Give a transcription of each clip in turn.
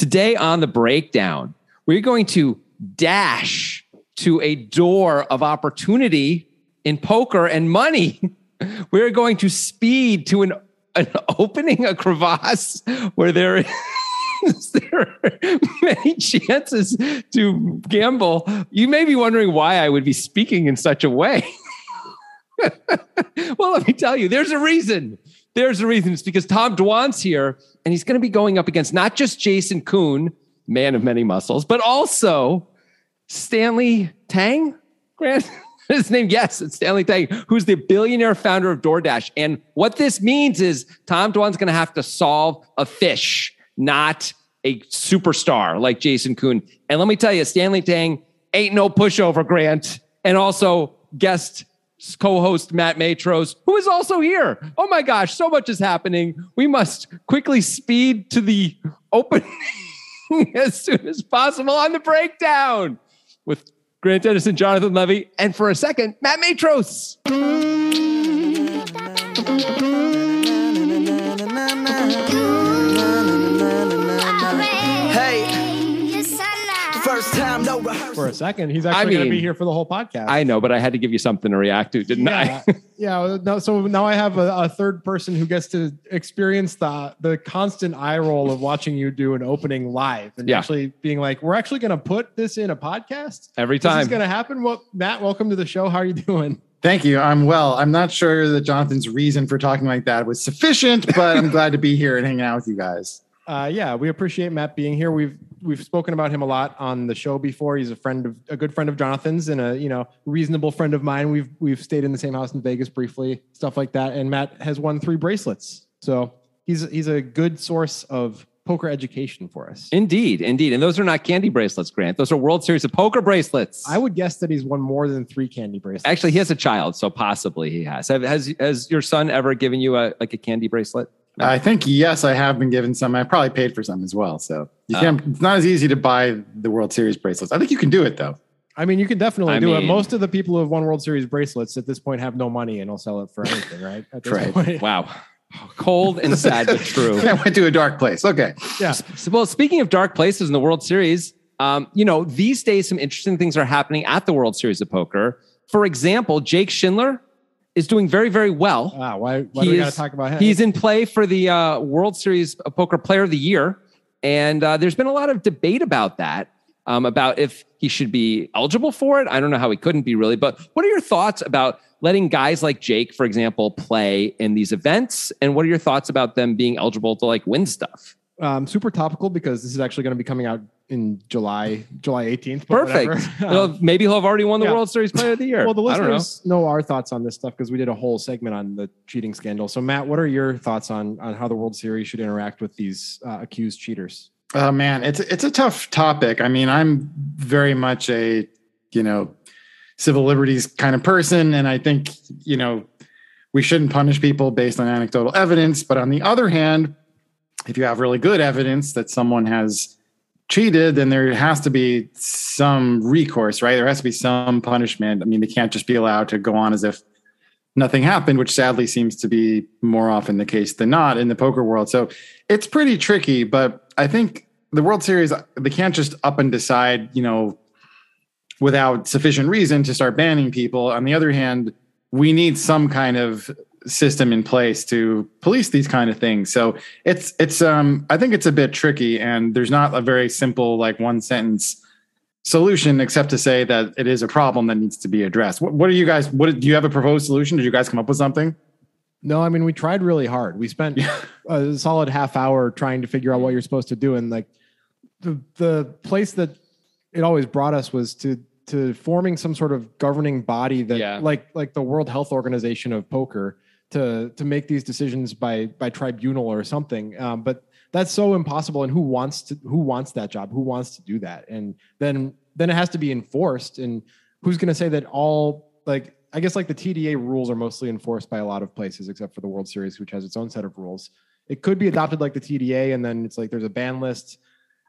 Today on the breakdown, we're going to dash to a door of opportunity in poker and money. We're going to speed to an, an opening, a crevasse where there is there are many chances to gamble. You may be wondering why I would be speaking in such a way. well, let me tell you, there's a reason. There's a reason. It's because Tom Dwan's here, and he's going to be going up against not just Jason Koon, man of many muscles, but also Stanley Tang. Grant, his name, yes, it's Stanley Tang, who's the billionaire founder of DoorDash. And what this means is Tom Dwan's going to have to solve a fish, not a superstar like Jason Koon. And let me tell you, Stanley Tang ain't no pushover, Grant. And also guest co-host Matt Matros, who is also here. Oh my gosh, so much is happening. We must quickly speed to the opening as soon as possible on the breakdown with Grant Denison, Jonathan Levy, and for a second, Matt Matros. First time, no For a second, he's actually going to be here for the whole podcast. I know, but I had to give you something to react to, didn't yeah, I? yeah. No, so now I have a, a third person who gets to experience the the constant eye roll of watching you do an opening live and Yeah. actually being like, "We're actually going to put this in a podcast." Every This time. is going to happen. Well, Matt, welcome to the show. How are you doing? Thank you. I'm well. I'm not sure that Jonathan's reason for talking like that was sufficient, but I'm glad to be here and hanging out with you guys. Uh, yeah, we appreciate Matt being here. We've we've spoken about him a lot on the show before. He's a friend of a good friend of Jonathan's and a you know reasonable friend of mine. We've we've stayed in the same house in Vegas briefly, stuff like that. And Matt has won three bracelets, so he's he's a good source of poker education for us. indeed, indeed. And those are not candy bracelets, Grant. Those are World Series of Poker bracelets. I would guess that he's won more than three candy bracelets. Actually, he has a child, so possibly he has. Have, has has your son ever given you a like a candy bracelet? I think, yes, I have been given some. I probably paid for some as well. So you Oh. can't, it's not as easy to buy the World Series bracelets. I think you can do it, though. I mean, you can definitely I do it. Most of the people who have won World Series bracelets at this point have no money and will sell it for anything, right? At this Right. point. Wow, cold and sad but true. I went to a dark place. Okay. Yeah. So, well, speaking of dark places in the World Series, um, you know, these days some interesting things are happening at the World Series of Poker. For example, Jake Schindler is doing very, very well. Ah, why, why do we got to talk about him? He's in play for the uh, World Series of Poker Player of the Year, and uh, there's been a lot of debate about that, um, about if he should be eligible for it. I don't know how he couldn't be really, but what are your thoughts about letting guys like Jake, for example, play in these events? And what are your thoughts about them being eligible to like win stuff? Um, super topical because this is actually going to be coming out in July, July 18th. Perfect. Um, maybe he'll have already won the yeah. World Series Player of the Year. well, the I don't know. listeners know. our thoughts on this stuff because we did a whole segment on the cheating scandal. So, Matt, what are your thoughts on on how the World Series should interact with these uh, accused cheaters? Oh man, it's it's a tough topic. I mean, I'm very much a you know civil liberties kind of person, and I think you know we shouldn't punish people based on anecdotal evidence. But on the other hand, if you have really good evidence that someone has cheated, then there has to be some recourse, right? There has to be some punishment. I mean, they can't just be allowed to go on as if nothing happened, which sadly seems to be more often the case than not in the poker world. So it's pretty tricky, but I think the World Series, they can't just up and decide, you know, without sufficient reason to start banning people. On the other hand, we need some kind of system in place to police these kind of things. So it's it's um I think it's a bit tricky and there's not a very simple like one sentence solution except to say that it is a problem that needs to be addressed. What, what are you guys what do you have a proposed solution? Did you guys come up with something? No, I mean we tried really hard. We spent a solid half hour trying to figure out what you're supposed to do, and like the the place that it always brought us was to to forming some sort of governing body that Yeah. like like the World Health Organization of poker to to make these decisions by by tribunal or something. Um, but that's so impossible. And who wants to who wants that job? Who wants to do that? And then then it has to be enforced. And who's going to say that all like I guess like the TDA rules are mostly enforced by a lot of places except for the World Series, which has its own set of rules. It could be adopted like the TDA, and then it's like there's a ban list.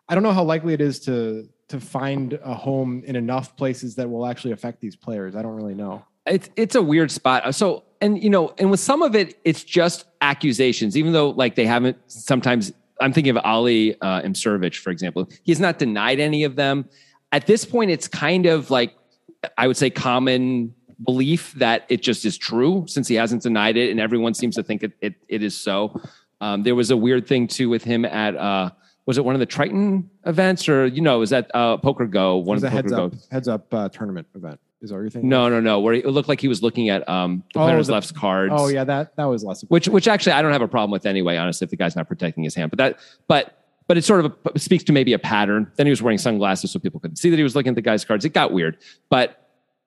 I don't know how likely it is to to find a home in enough places that will actually affect these players. I don't really know. It's it's a weird spot. So and you know, and with some of it, it's just accusations, even though like they haven't sometimes I'm thinking of Ali uh, Imsirovic, for example. He's not denied any of them. At this point, it's kind of like I would say common belief that it just is true since he hasn't denied it, and everyone seems to think it it, it is so. Um, there was a weird thing too with him at uh, was it one of the Triton events or you know was that uh, Poker Go one It was of a the heads up heads up uh, tournament event. Is you're thinking? No, no, no. Where he, it looked like he was looking at um, the Oh, player's the- left's cards. Oh yeah, that that was less. Which which actually I don't have a problem with anyway. Honestly, if the guy's not protecting his hand, but that but but it sort of a, speaks to maybe a pattern. Then he was wearing sunglasses so people couldn't see that he was looking at the guy's cards. It got weird, but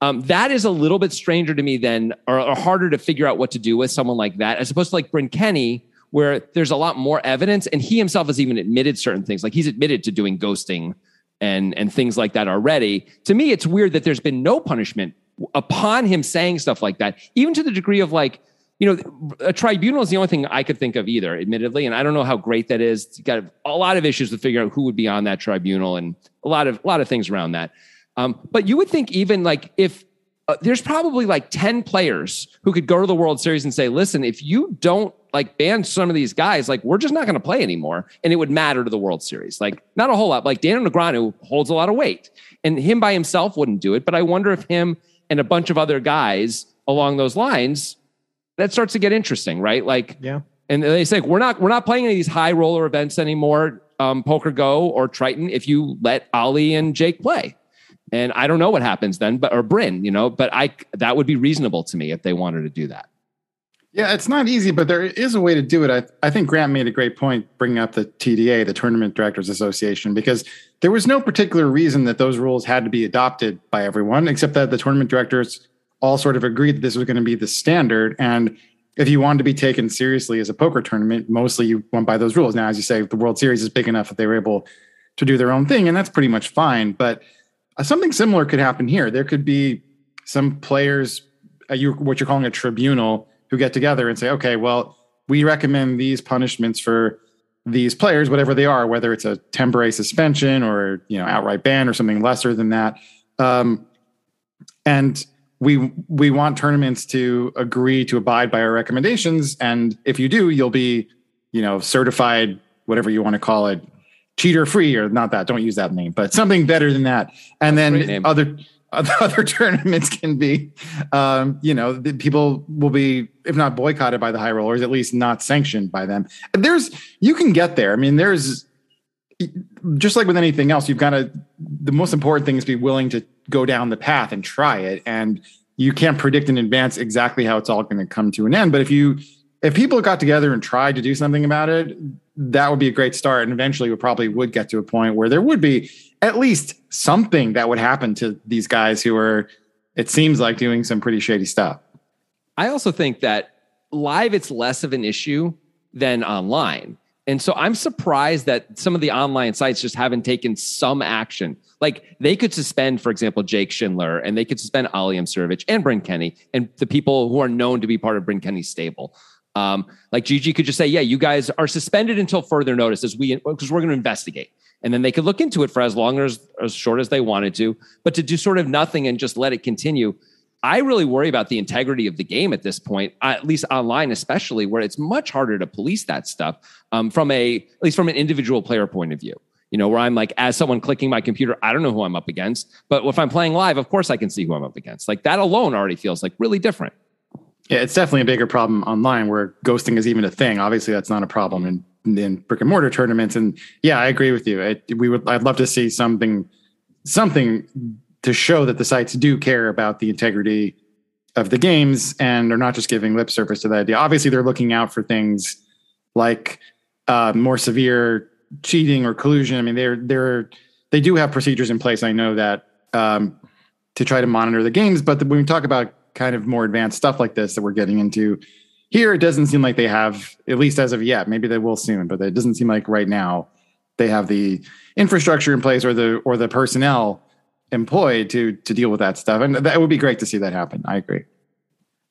um, that is a little bit stranger to me than or, or harder to figure out what to do with someone like that, as opposed to like Bryn Kenny, where there's a lot more evidence, and he himself has even admitted certain things. Like he's admitted to doing ghosting and and things like that already. To me, it's weird that there's been no punishment upon him saying stuff like that, even to the degree of like, you know, a tribunal is the only thing I could think of either, admittedly. And I don't know how great that is. It's got a lot of issues to figure out who would be on that tribunal and a lot of a lot of things around that. Um, but you would think even like if uh, there's probably like 10 players who could go to the World Series and say, listen, if you don't like ban some of these guys, like we're just not going to play anymore. And it would matter to the World Series. Like not a whole lot. Like Daniel Negreanu holds a lot of weight and him by himself wouldn't do it. But I wonder if him and a bunch of other guys along those lines, that starts to get interesting, right? Like, yeah. and they say we're not we're not playing any of these high roller events anymore, um, Poker Go or Triton. If you let Ali and Jake play, and I don't know what happens then, but or Bryn, you know, but I that would be reasonable to me if they wanted to do that. Yeah, it's not easy, but there is a way to do it. I, I think Grant made a great point bringing up the TDA, the Tournament Directors Association, because there was no particular reason that those rules had to be adopted by everyone, except that the tournament directors all sort of agreed that this was going to be the standard. And if you wanted to be taken seriously as a poker tournament, mostly you went by those rules. Now, as you say, the World Series is big enough that they were able to do their own thing, and that's pretty much fine. But uh, something similar could happen here. There could be some players, uh, what you're calling a tribunal, who get together and say, okay, well, we recommend these punishments for these players, whatever they are, whether it's a temporary suspension or you know outright ban or something lesser than that. Um, and we we want tournaments to agree to abide by our recommendations. And if you do, you'll be you know certified, whatever you want to call it, cheater free or not that. Don't use that name, but something better than that. And Great then other other tournaments can be, um, you know, the people will be, if not boycotted by the high rollers, at least not sanctioned by them. There's, you can get there. I mean, there's, just like with anything else, you've got to, the most important thing is be willing to go down the path and try it. And you can't predict in advance exactly how it's all going to come to an end. But if you, if people got together and tried to do something about it, that would be a great start. And eventually we probably would get to a point where there would be at least something that would happen to these guys who are, it seems like doing some pretty shady stuff. I also think that live it's less of an issue than online. And so I'm surprised that some of the online sites just haven't taken some action. Like they could suspend, for example, Jake Schindler and they could suspend Ali Imsirovic and Bryn Kenny and the people who are known to be part of Bryn Kenny's stable. Um, like GG could just say, yeah, you guys are suspended until further notice as we, because we're going to investigate. And then they could look into it for as long or as, as short as they wanted to. But to do sort of nothing and just let it continue, I really worry about the integrity of the game at this point, at least online, especially where it's much harder to police that stuff um, from a, at least from an individual player point of view. You know, where I'm like, as someone clicking my computer, I don't know who I'm up against. But if I'm playing live, of course I can see who I'm up against. Like that alone already feels like really different. Yeah, it's definitely a bigger problem online where ghosting is even a thing. Obviously, that's not a problem in, in brick and mortar tournaments. And yeah, I agree with you. It, we would, I'd love to see something, something to show that the sites do care about the integrity of the games and are not just giving lip service to the idea. Obviously, they're looking out for things like uh, more severe cheating or collusion. I mean, they're they're they do have procedures in place. I know that um, to try to monitor the games, but the, when we talk about kind of more advanced stuff like this that we're getting into here, it doesn't seem like they have, at least as of yet. Maybe they will soon, but it doesn't seem like right now they have the infrastructure in place or the or the personnel employed to to deal with that stuff. And that would be great to see that happen. I agree.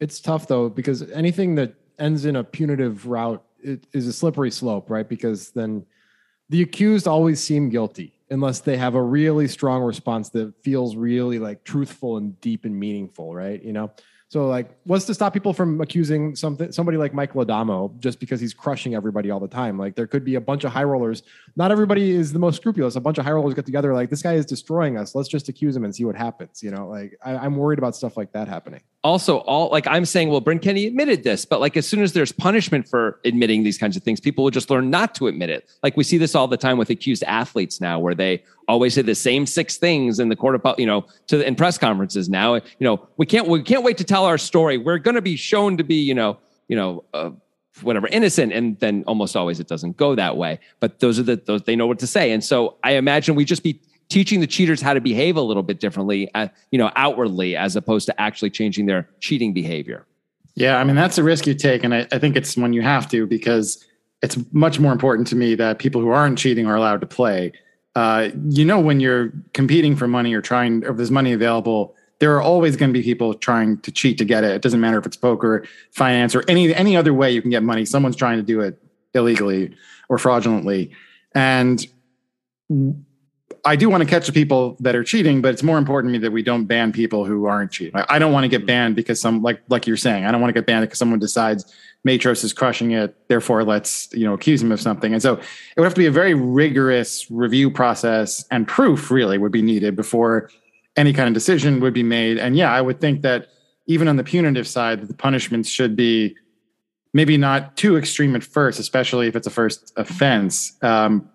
It's tough though because anything that ends in a punitive route is a slippery slope, right? Because then the accused always seem guilty unless they have a really strong response that feels really like truthful and deep and meaningful, right? You know. So like, what's to stop people from accusing something somebody like Michael Addamo just because he's crushing everybody all the time? Like there could be a bunch of high rollers. Not everybody is the most scrupulous. A bunch of high rollers get together like this guy is destroying us. Let's just accuse him and see what happens. You know, like I, I'm worried about stuff like that happening. also all like I'm saying, well, Bryn Kenny admitted this, but like as soon as there's punishment for admitting these kinds of things, people will just learn not to admit it. Like we see this all the time with accused athletes now, where they always say the same six things in the court of you know to in press conferences. Now, you know, we can't we can't wait to tell our story. We're going to be shown to be you know you know. Uh, whatever innocent and then almost always it doesn't go that way but those are the those they know what to say and so i imagine we just be teaching the cheaters how to behave a little bit differently uh, you know outwardly as opposed to actually changing their cheating behavior Yeah, I mean that's a risk you take, and I, I think it's when you have to because it's much more important to me that people who aren't cheating are allowed to play. Uh, you know, when you're competing for money or trying, if there's money available, there are always going to be people trying to cheat to get it. It doesn't matter if it's poker, finance, or any any other way you can get money. Someone's trying to do it illegally or fraudulently, and I do want to catch the people that are cheating, but it's more important to me that we don't ban people who aren't cheating. I, I don't want to get banned because some like like you're saying, I don't want to get banned because someone decides Matros is crushing it, therefore let's you know accuse him of something. And so it would have to be a very rigorous review process and proof really would be needed before any kind of decision would be made. And yeah, I would think that even on the punitive side, the punishments should be maybe not too extreme at first, especially if it's a first offense. Um,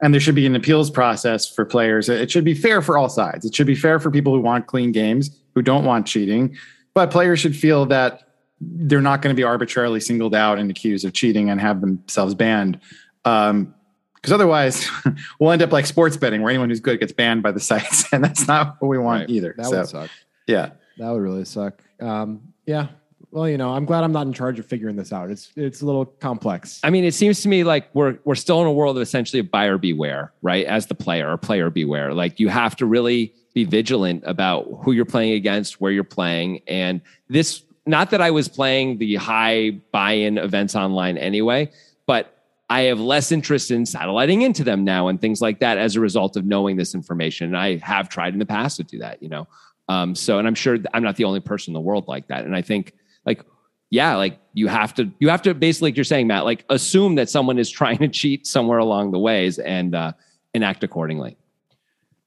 and there should be an appeals process for players. It should be fair for all sides. It should be fair for people who want clean games, who don't want cheating, but players should feel that they're not going to be arbitrarily singled out and accused of cheating and have themselves banned. Um, because otherwise, we'll end up like sports betting, where anyone who's good gets banned by the sites, and that's not what we want Right. either. That so, would suck. yeah, That would really suck. Um, yeah. Well, you know, I'm glad I'm not in charge of figuring this out. It's it's a little complex. I mean, it seems to me like we're we're still in a world of essentially buyer beware, right? As the player or player beware. Like you have to really be vigilant about who you're playing against, where you're playing. And this not that I was playing the high buy-in events online anyway, but I have less interest in satelliting into them now and things like that as a result of knowing this information. And I have tried in the past to do that, you know. Um, so, and I'm sure I'm not the only person in the world like that. And I think, like, yeah, like you have to, you have to basically, like you're saying, Matt, like assume that someone is trying to cheat somewhere along the ways and uh, and act accordingly.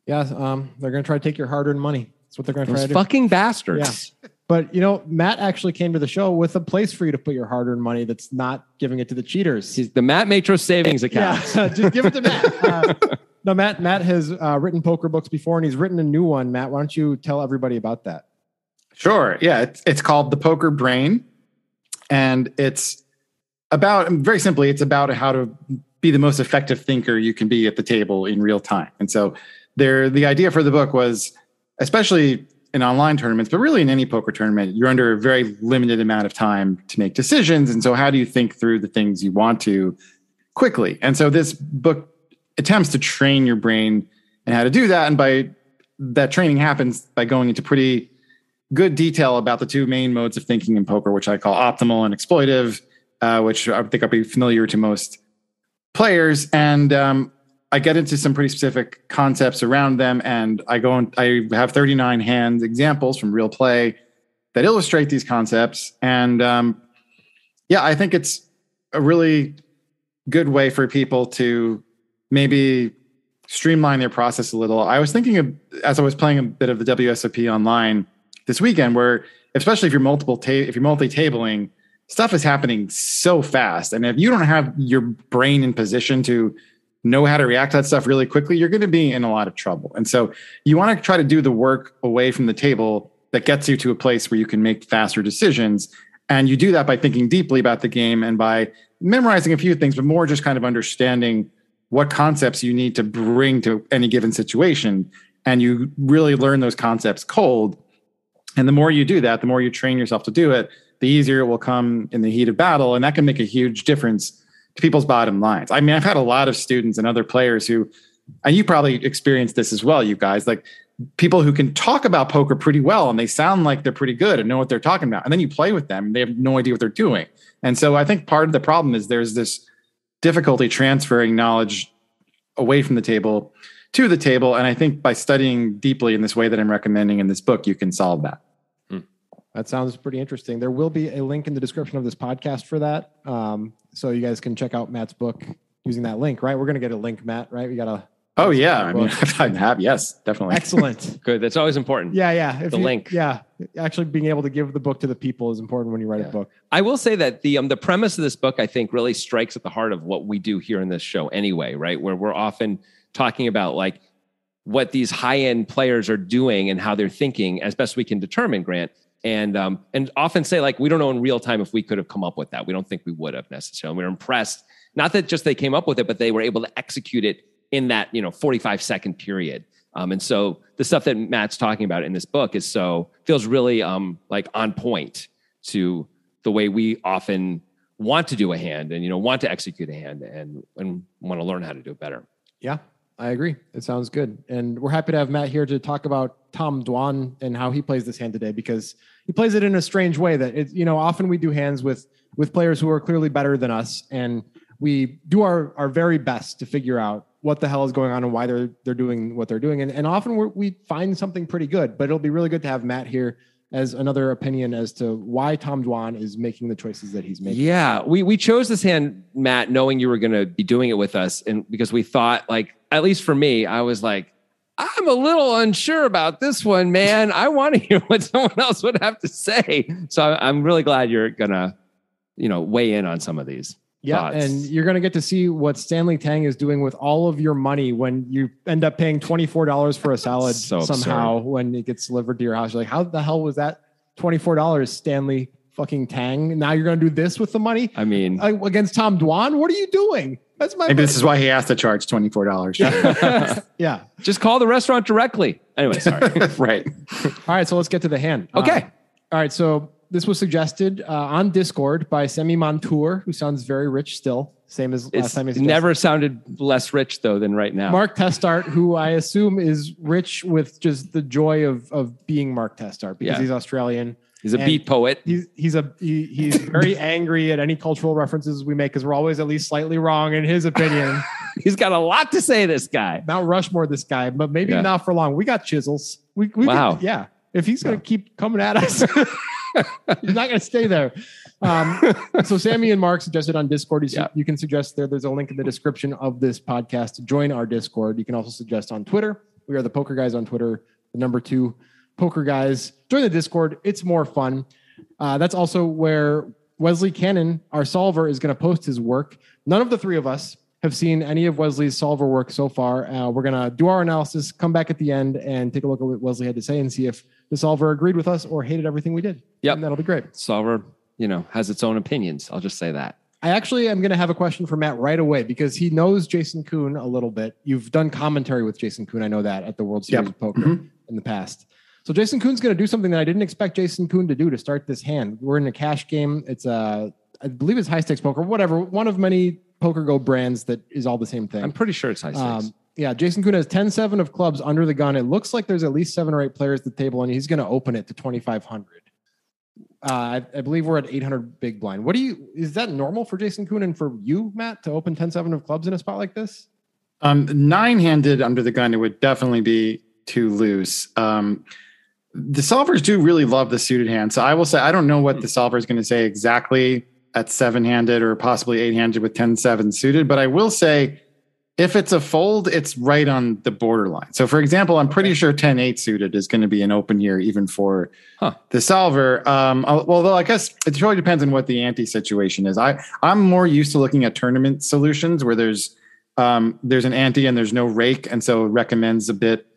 Yeah. Um, they're going to try to take your hard earned money. That's what they're going to try Those to do. fucking bastards. But you know, Matt actually came to the show with a place for you to put your hard earned money that's not giving it to the cheaters. He's the Matt Matros savings account. Yeah, just give it to Matt. Uh, no, Matt. Matt has uh, written poker books before, and he's written a new one. Matt, why don't you tell everybody about that? Sure. Yeah, it's it's called the Poker Brain, and it's about very simply, it's about how to be the most effective thinker you can be at the table in real time. And so, there, the idea for the book was, especially in online tournaments, but really in any poker tournament, you're under a very limited amount of time to make decisions. And so, how do you think through the things you want to quickly? And so, this book attempts to train your brain and how to do that. And by that training happens by going into pretty good detail about the two main modes of thinking in poker, which I call optimal and exploitive, uh, which I think I'll be familiar to most players. And um, I get into some pretty specific concepts around them. And I go and I have 39 hand examples from real play that illustrate these concepts. And um, yeah, I think it's a really good way for people to maybe streamline their process a little. I was thinking of as I was playing a bit of the WSOP online this weekend, where especially if you're multiple ta- if you're multi-tabling, stuff is happening so fast, and if you don't have your brain in position to know how to react to that stuff really quickly, you're going to be in a lot of trouble. And so you want to try to do the work away from the table that gets you to a place where you can make faster decisions. And you do that by thinking deeply about the game and by memorizing a few things, but more just kind of understanding what concepts you need to bring to any given situation. And you really learn those concepts cold. And the more you do that, the more you train yourself to do it, the easier it will come in the heat of battle. And that can make a huge difference to people's bottom lines. I mean, I've had a lot of students and other players who, and you probably experienced this as well, you guys, like people who can talk about poker pretty well and they sound like they're pretty good and know what they're talking about. And then you play with them and they have no idea what they're doing. And so I think part of the problem is there's this difficulty transferring knowledge away from the table to the table. And I think by studying deeply in this way that I'm recommending in this book, you can solve that. That sounds pretty interesting. There will be a link in the description of this podcast for that. Um, so you guys can check out Matt's book using that link, right? We're going to get a link, Matt, right? We got a Oh yeah, I mean, I have yes, definitely. excellent. Good. That's always important. Yeah, yeah. If The you- link. Yeah, actually being able to give the book to the people is important when you write Yeah. a book. I will say that the um, the premise of this book, I think, really strikes at the heart of what we do here in this show, anyway. Right, where we're often talking about like what these high end players are doing and how they're thinking, as best we can determine. Grant and um, and often say like we don't know in real time if we could have come up with that. We don't think we would have necessarily. We're impressed, not that just they came up with it, but they were able to execute it in that you know 45 second period. Um, and so the stuff that Matt's talking about in this book is so feels really um, like on point to the way we often want to do a hand and you know want to execute a hand and and want to learn how to do it better. Yeah, I agree. It sounds good. And we're happy to have Matt here to talk about Tom Dwan and how he plays this hand today because he plays it in a strange way that it, you know, often we do hands with with players who are clearly better than us and we do our our very best to figure out what the hell is going on and why they're they're doing what they're doing and, and often we find something pretty good but it'll be really good to have Matt here as another opinion as to why Tom Dwan is making the choices that he's making. Yeah, we we chose this hand, Matt, knowing you were going to be doing it with us, and because we thought, like, at least for me, I was like, I'm a little unsure about this one, man. I want to hear what someone else would have to say. So I'm really glad you're gonna, you know, weigh in on some of these. Yeah, thoughts. and you're going to get to see what Stanley Tang is doing with all of your money when you end up paying twenty four dollars for a salad So absurd. somehow when it gets delivered to your house. You're like, how the hell was that twenty four dollars, Stanley fucking Tang? Now you're going to do this with the money I mean, Uh, against Tom Dwan? What are you doing? That's my Maybe this is why he has to charge twenty four dollars. yeah. just call the restaurant directly. Anyway, sorry. right. All right, so let's get to the hand. Okay. Uh, all right, so this was suggested uh, on Discord by Semi Montour, who sounds very rich still, same as last time he suggested. never sounded less rich though than right now. Mark Testart, who I assume is rich with just the joy of of being Mark Testart because Yeah. he's Australian. He's a and- beat poet. He's he's a he, he's very angry at any cultural references we make because we're always at least slightly wrong in his opinion. He's got a lot to say. This guy. Mount Rushmore, this guy, but maybe Yeah. not for long. We got chisels. We, we Wow. could- yeah. If he's gonna keep coming at us, he's not gonna stay there. Um, so Sammy and Mark suggested on Discord. You, Yeah. you can suggest there. There's a link in the description of this podcast to join our Discord. You can also suggest on Twitter. We are the Poker Guys on Twitter. The number two Poker Guys. Join the Discord. It's more fun. Uh, that's also where Wesley Cannon, our solver, is going to post his work. None of the three of us have seen any of Wesley's solver work so far. Uh, we're going to do our analysis, come back at the end, and take a look at what Wesley had to say and see if the solver agreed with us or hated everything we did. Yep. And that'll be great. Solver, you know, has its own opinions. I'll just say that. I actually am going to have a question for Matt right away because he knows Jason Koon a little bit. You've done commentary with Jason Koon. I know that at the World Series Yep. of Poker Mhm. in the past. So Jason Koon's going to do something that I didn't expect Jason Koon to do to start this hand. We're in a cash game. It's a, I believe it's high stakes poker, whatever. One of many Poker Go brands that is all the same thing. I'm pretty sure it's high stakes. Um, yeah, Jason Koon has 10 7 of clubs under the gun. It looks like there's at least seven or eight players at the table, and he's going to open it to 2,500. Uh, I, I believe we're at 800 big blind. What do you, is that normal for Jason Koon and for you, Matt, to open 10 7 of clubs in a spot like this? Um, nine handed under the gun, it would definitely be too loose. Um, the solvers do really love the suited hand. So I will say, I don't know what the solver is going to say exactly at seven handed or possibly eight handed with 10 7 suited, but I will say if it's a fold, it's right on the borderline. So for example, I'm pretty sure 10 8 suited is going to be an open here, even for Huh. the solver. Um, al- although I guess it really depends on what the ante situation is. I, I'm more used to looking at tournament solutions where there's um, there's an ante and there's no rake, and so it recommends a bit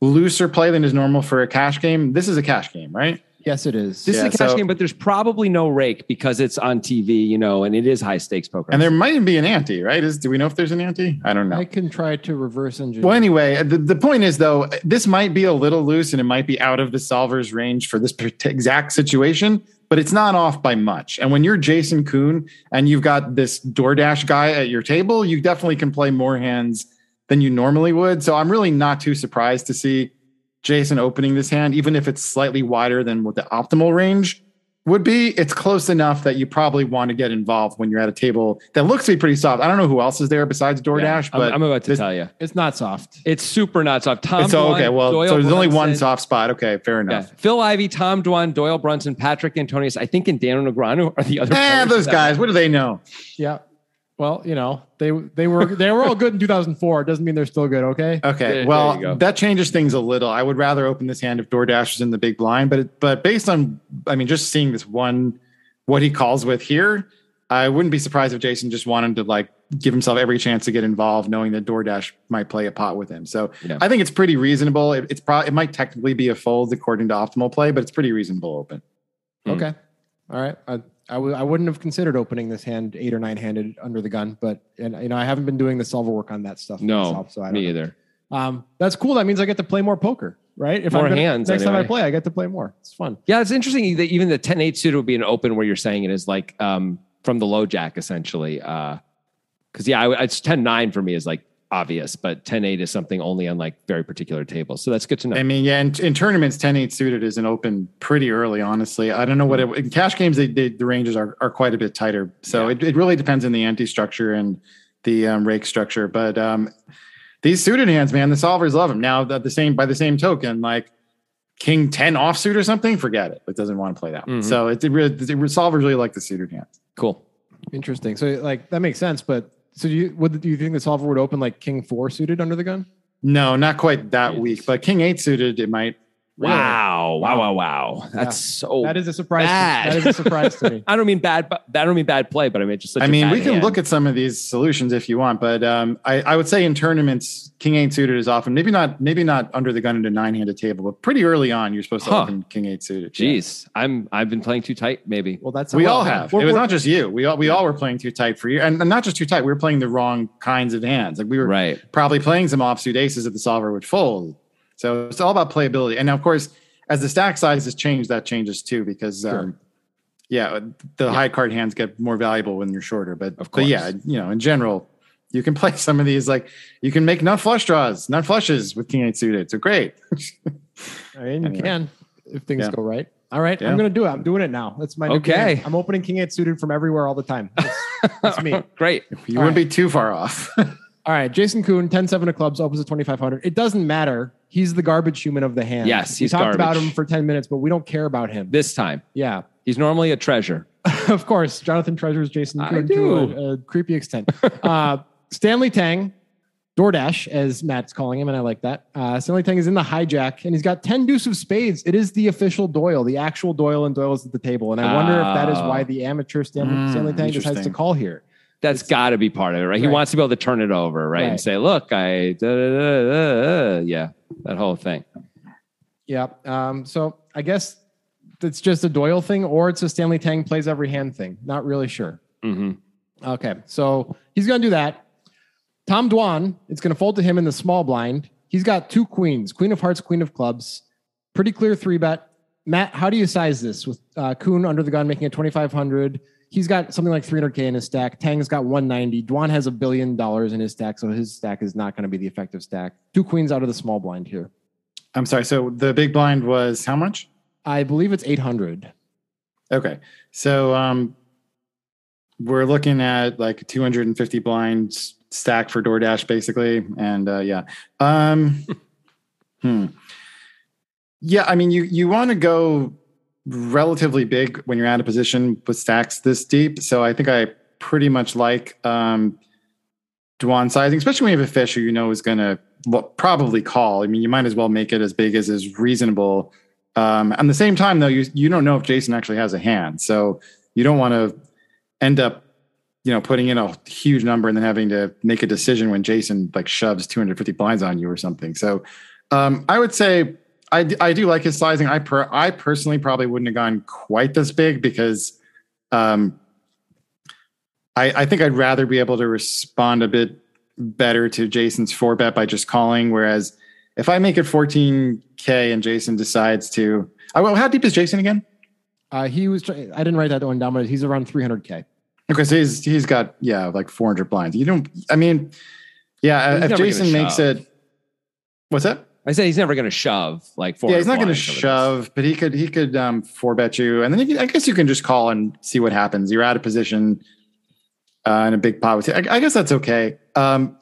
looser play than is normal for a cash game. This is a cash game, right? Yes, it is. this yeah, is a cash so- game, but there's probably no rake because it's on TV, you know, and it is high stakes poker. And there might be an ante, right? Is do we know if there's an ante? I don't know. I can try to reverse engineer. Well, anyway, uh, the, the point is though, this might be a little loose and it might be out of the solver's range for this exact situation, but it's not off by much. And when you're Jason Koon and you've got this DoorDash guy at your table, you definitely can play more hands than you normally would. So I'm really not too surprised to see Jason opening this hand, even if it's slightly wider than what the optimal range would be it's close enough that you probably want to get involved when you're at a table that looks to be pretty soft. I don't know who else is there besides DoorDash, Yeah, I'm, but I'm about to this- tell you. It's not soft. It's super not soft. Tom it's oh, okay. Well, Doyle so there's only one soft spot. Okay, fair Yeah. enough. Phil Ivey, Tom Dwan, Doyle Brunson, Patrik Antonius, I think, and Daniel Negreanu are the other. Eh, those that- guys. What do they know? Yeah. Well, you know, they they were they were all good in 2004. It doesn't mean they're still good. Okay. Okay, there well, go. that changes things a little. I would rather open this hand if DoorDash is in the big blind, but it, but based on, I mean, just seeing this one, what he calls with here, I wouldn't be surprised if Jason just wanted to like give himself every chance to get involved, knowing that DoorDash might play a pot with him. So Yeah. I think it's pretty reasonable. It, it's probably it might technically be a fold according to optimal play, but it's pretty reasonable open. Hmm. Okay. All right. I I w- I wouldn't have considered opening this hand eight or nine handed under the gun, but and you know I haven't been doing the solver work on that stuff. No, myself, so I don't me know. either. Um, that's cool. That means I get to play more poker, right? If More I'm hands, next time I play, I get to play more. It's fun. Yeah, it's interesting that even the 10 8 suited would be an open where you're saying it is like um, from the low jack essentially. Because, yeah, I, it's 10 9 for me is like obvious, but 10 8 is something only on like very particular tables. So that's good to know. I mean, yeah, in, in tournaments, 10-8 suited is an open pretty early, honestly. I don't know what it, in cash games, they, they, the ranges are, are quite a bit tighter. So it, it really depends on the ante structure and the um, rake structure. But um, these suited hands, man, the solvers love them. Now, at the same by the same token, like King 10 offsuit or something, forget it. It doesn't want to play that one. Mhm. So it, it really, the solvers really like the suited hands. cool. Interesting. So like that makes sense. But so do you would do you think the solver would open like king four suited under the gun? No, not quite that weak, but King 8 suited, it might. Wow. Wow. Wow. Wow. Wow. That's so. that is a surprise. bad. That is a surprise to me. I don't mean bad, but I don't mean bad play, but I mean just such I a mean, bad we can hand. look at some of these solutions if you want, but um, I, I would say in tournaments, king eight suited is often maybe not maybe not under the gun into nine handed table, but pretty early on you're supposed to Huh. open king eight suited. Yeah. Jeez, I'm I've been playing too tight. Maybe. Well, that's we well, all have. we're- it was not just you. We all we all were playing too tight for you, and, and not just too tight. We were playing the wrong kinds of hands. Like we were Right. probably playing some offsuit aces that the solver would fold. So it's all about playability. And now, of course, as the stack sizes change, that changes too because. Um, yeah, the high card hands get more valuable when you're shorter, but Of but yeah, you know, in general, you can play some of these like you can make nut flush draws, nut flushes with king eight suited. So great. I mean, you Anyway. can if things Yeah. go right. All right, Yeah. I'm gonna do it. I'm doing it now. That's my new Okay. game. I'm opening king eight suited from everywhere all the time. That's, that's me. Great. You All wouldn't be too far off. All right, Jason Koon, 10-7 of clubs, opens at 2,500. It doesn't matter. He's the garbage human of the hand. Yes, we he's talked about him for 10 minutes, but we don't care about him. This time, Yeah, he's normally a treasure. of course. Jonathan treasures Jason I Koon do. to a, a creepy extent. uh, Stanley Tang, DoorDash, as Matt's calling him, and I like that. Uh, Stanley Tang is in the hijack, and he's got 10 deuce of spades. It is the official Doyle, the actual Doyle, and Doyle is at the table. And I wonder if that is why the amateur Stanley, Mm, Stanley Tang decides to call here. That's got to be part of it, right? He wants to be able to turn it over, right? And say, "Look, I, da, da, da, da, da." yeah, that whole thing." Yeah. Um, so I guess it's just a Doyle thing, or it's a Stanley Tang plays every hand thing. Not really sure. hmm Okay. So he's going to do that. Tom Dwan, it's going to fold to him in the small blind. He's got two queens Queen of Hearts, Queen of Clubs. Pretty clear three bet. Matt, how do you size this with uh, Koon under the gun making it 2,500? He's got something like 300K in his stack. Tang's got 190. Dwan has a billion dollars in his stack, so his stack is not going to be the effective stack. Two queens out of the small blind here. I'm sorry. So the big blind was how much? I believe it's 800. Okay. So um we're looking at like 250 blinds stack for DoorDash basically. And uh yeah. Um hmm. Yeah, I mean you you want to go relatively big when you're out of position with stacks this deep. So I think I pretty much like um Dwan sizing, especially when you have a fish who you know is gonna probably call. I mean, you might as well make it as big as is reasonable. Um, at the same time, though, you you don't know if Jason actually has a hand, so you don't want to end up, you know, putting in a huge number and then having to make a decision when Jason like shoves 250 blinds on you or something. So, um, I would say I, d- I do like his sizing. I per I personally probably wouldn't have gone quite this big because, um, I I think I'd rather be able to respond a bit better to Jason's four bet by just calling, whereas if I make it 14k and Jason decides to, oh, well, how deep is Jason again? Uh, he was. I didn't write that one down, but he's around 300k. Okay, so he's he's got yeah like 400 blinds. You don't. I mean, yeah. He's if Jason gonna makes shove. it, what's that? I said he's never going to shove like four. Yeah, he's not going to shove, but he could he could um four bet you, and then I guess you can just call and see what happens. You're out of position uh, in a big pot with. I, I guess that's okay. Um,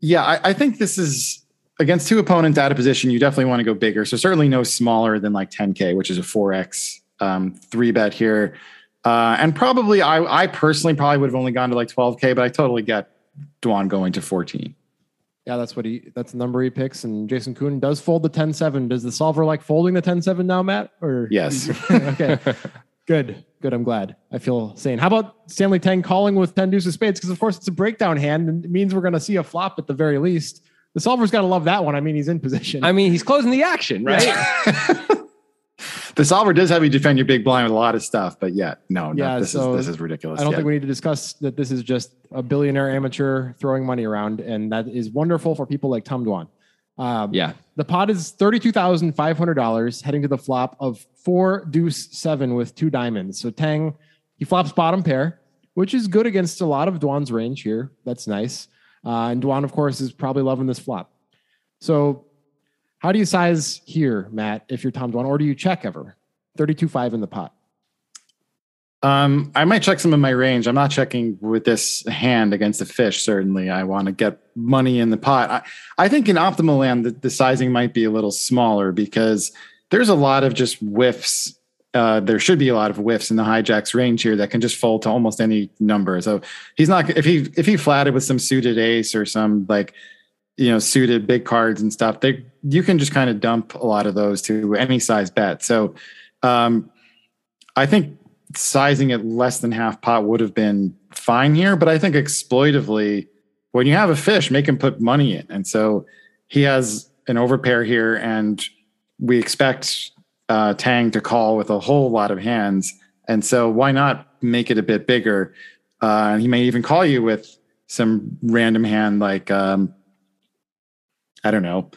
yeah, I, I think this is against two opponents out of position. You definitely want to go bigger. So certainly no smaller than like 10k, which is a 4x um, three bet here. Uh, and probably I, I personally probably would have only gone to like 12k, but I totally get Dwan going to 14. Yeah, that's what he that's the number he picks. And Jason Koon does fold the 10-7. Does the solver like folding the 10-7 now, Matt? Or yes. okay. Good. Good. I'm glad. I feel sane. How about Stanley Tang calling with 10 deuces spades? Because of course it's a breakdown hand and it means we're gonna see a flop at the very least. The solver's gotta love that one. I mean, he's in position. I mean, he's closing the action, right? the solver does have you defend your big blind with a lot of stuff, but yeah, no, no, Yeah, this so is this is ridiculous. I don't Yeah. think we need to discuss that this is just a billionaire amateur throwing money around, and that is wonderful for people like Tom Dwan. Um, yeah. The pot is thirty-two thousand five hundred dollars, heading to the flop of four deuce seven with two diamonds. So Tang, he flops bottom pair, which is good against a lot of Dwan's range here. That's nice. Uh, and Dwan, of course, is probably loving this flop. So, how do you size here, Matt? If you're Tom Dwan, or do you check ever? Thirty-two five in the pot. Um, I might check some of my range. I'm not checking with this hand against a fish. Certainly, I want to get money in the pot. I, I think in optimal land, the, the sizing might be a little smaller because there's a lot of just whiffs. Uh, there should be a lot of whiffs in the hijacks range here that can just fold to almost any number. So he's not if he if he flatted with some suited ace or some like you know suited big cards and stuff. They you can just kind of dump a lot of those to any size bet. So um, I think sizing it less than half pot would have been fine here, but I think exploitively, when you have a fish, make him put money in. And so he has an overpair here, and we expect uh, Tang to call with a whole lot of hands. And so why not make it a bit bigger? Uh, and he may even call you with some random hand like um, I don't know.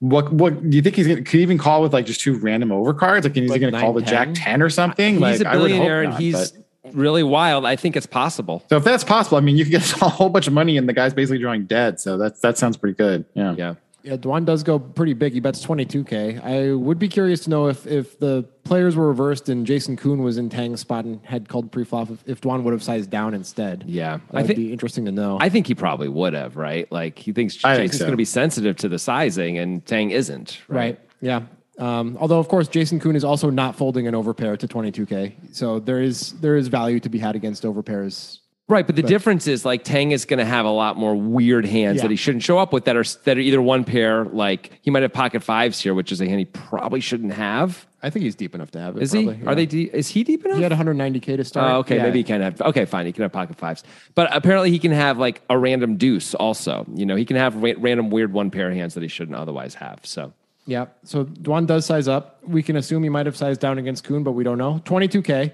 What what do you think he's gonna could he even call with like just two random overcards? Like, is he Like gonna call nine, with Jack 10? or something? He's like a I would hope billionaire and he's but- really wild. I think it's possible. so if that's possible, I mean, you can get a whole bunch of money, and the guy's basically drawing dead. So that's that sounds pretty good. Yeah. Yeah. Yeah, Dwan does go pretty big. He bets 22K. I would be curious to know if if the players were reversed and Jason Koon was in Tang's spot and had called pre-flop, if, if Dwan would have sized down instead. Yeah. That I would think be interesting to know. I think he probably would have, right? Like he thinks I think so. going to be sensitive to the sizing and Tang isn't, right? right. Yeah. Um, although, of course, Jason Koon is also not folding an overpair to 22K. So there is there is value to be had against overpairs. Right, but the difference is like Tang is going to have a lot more weird hands Yeah. that he shouldn't show up with that are that are either one pair like he might have pocket fives here, which is a hand he probably shouldn't have. I think he's deep enough to have it. Is probably, he? yeah. Are they? De- is he deep enough? He had 190K to start. Oh, okay, Yeah. maybe he can have. Okay, fine, he can have pocket fives, but apparently he can have like a random deuce also. You know, he can have ra- random weird one pair hands that he shouldn't otherwise have. So Yeah. So Dwan does size up. We can assume he might have sized down against Koon, but we don't know. 22K.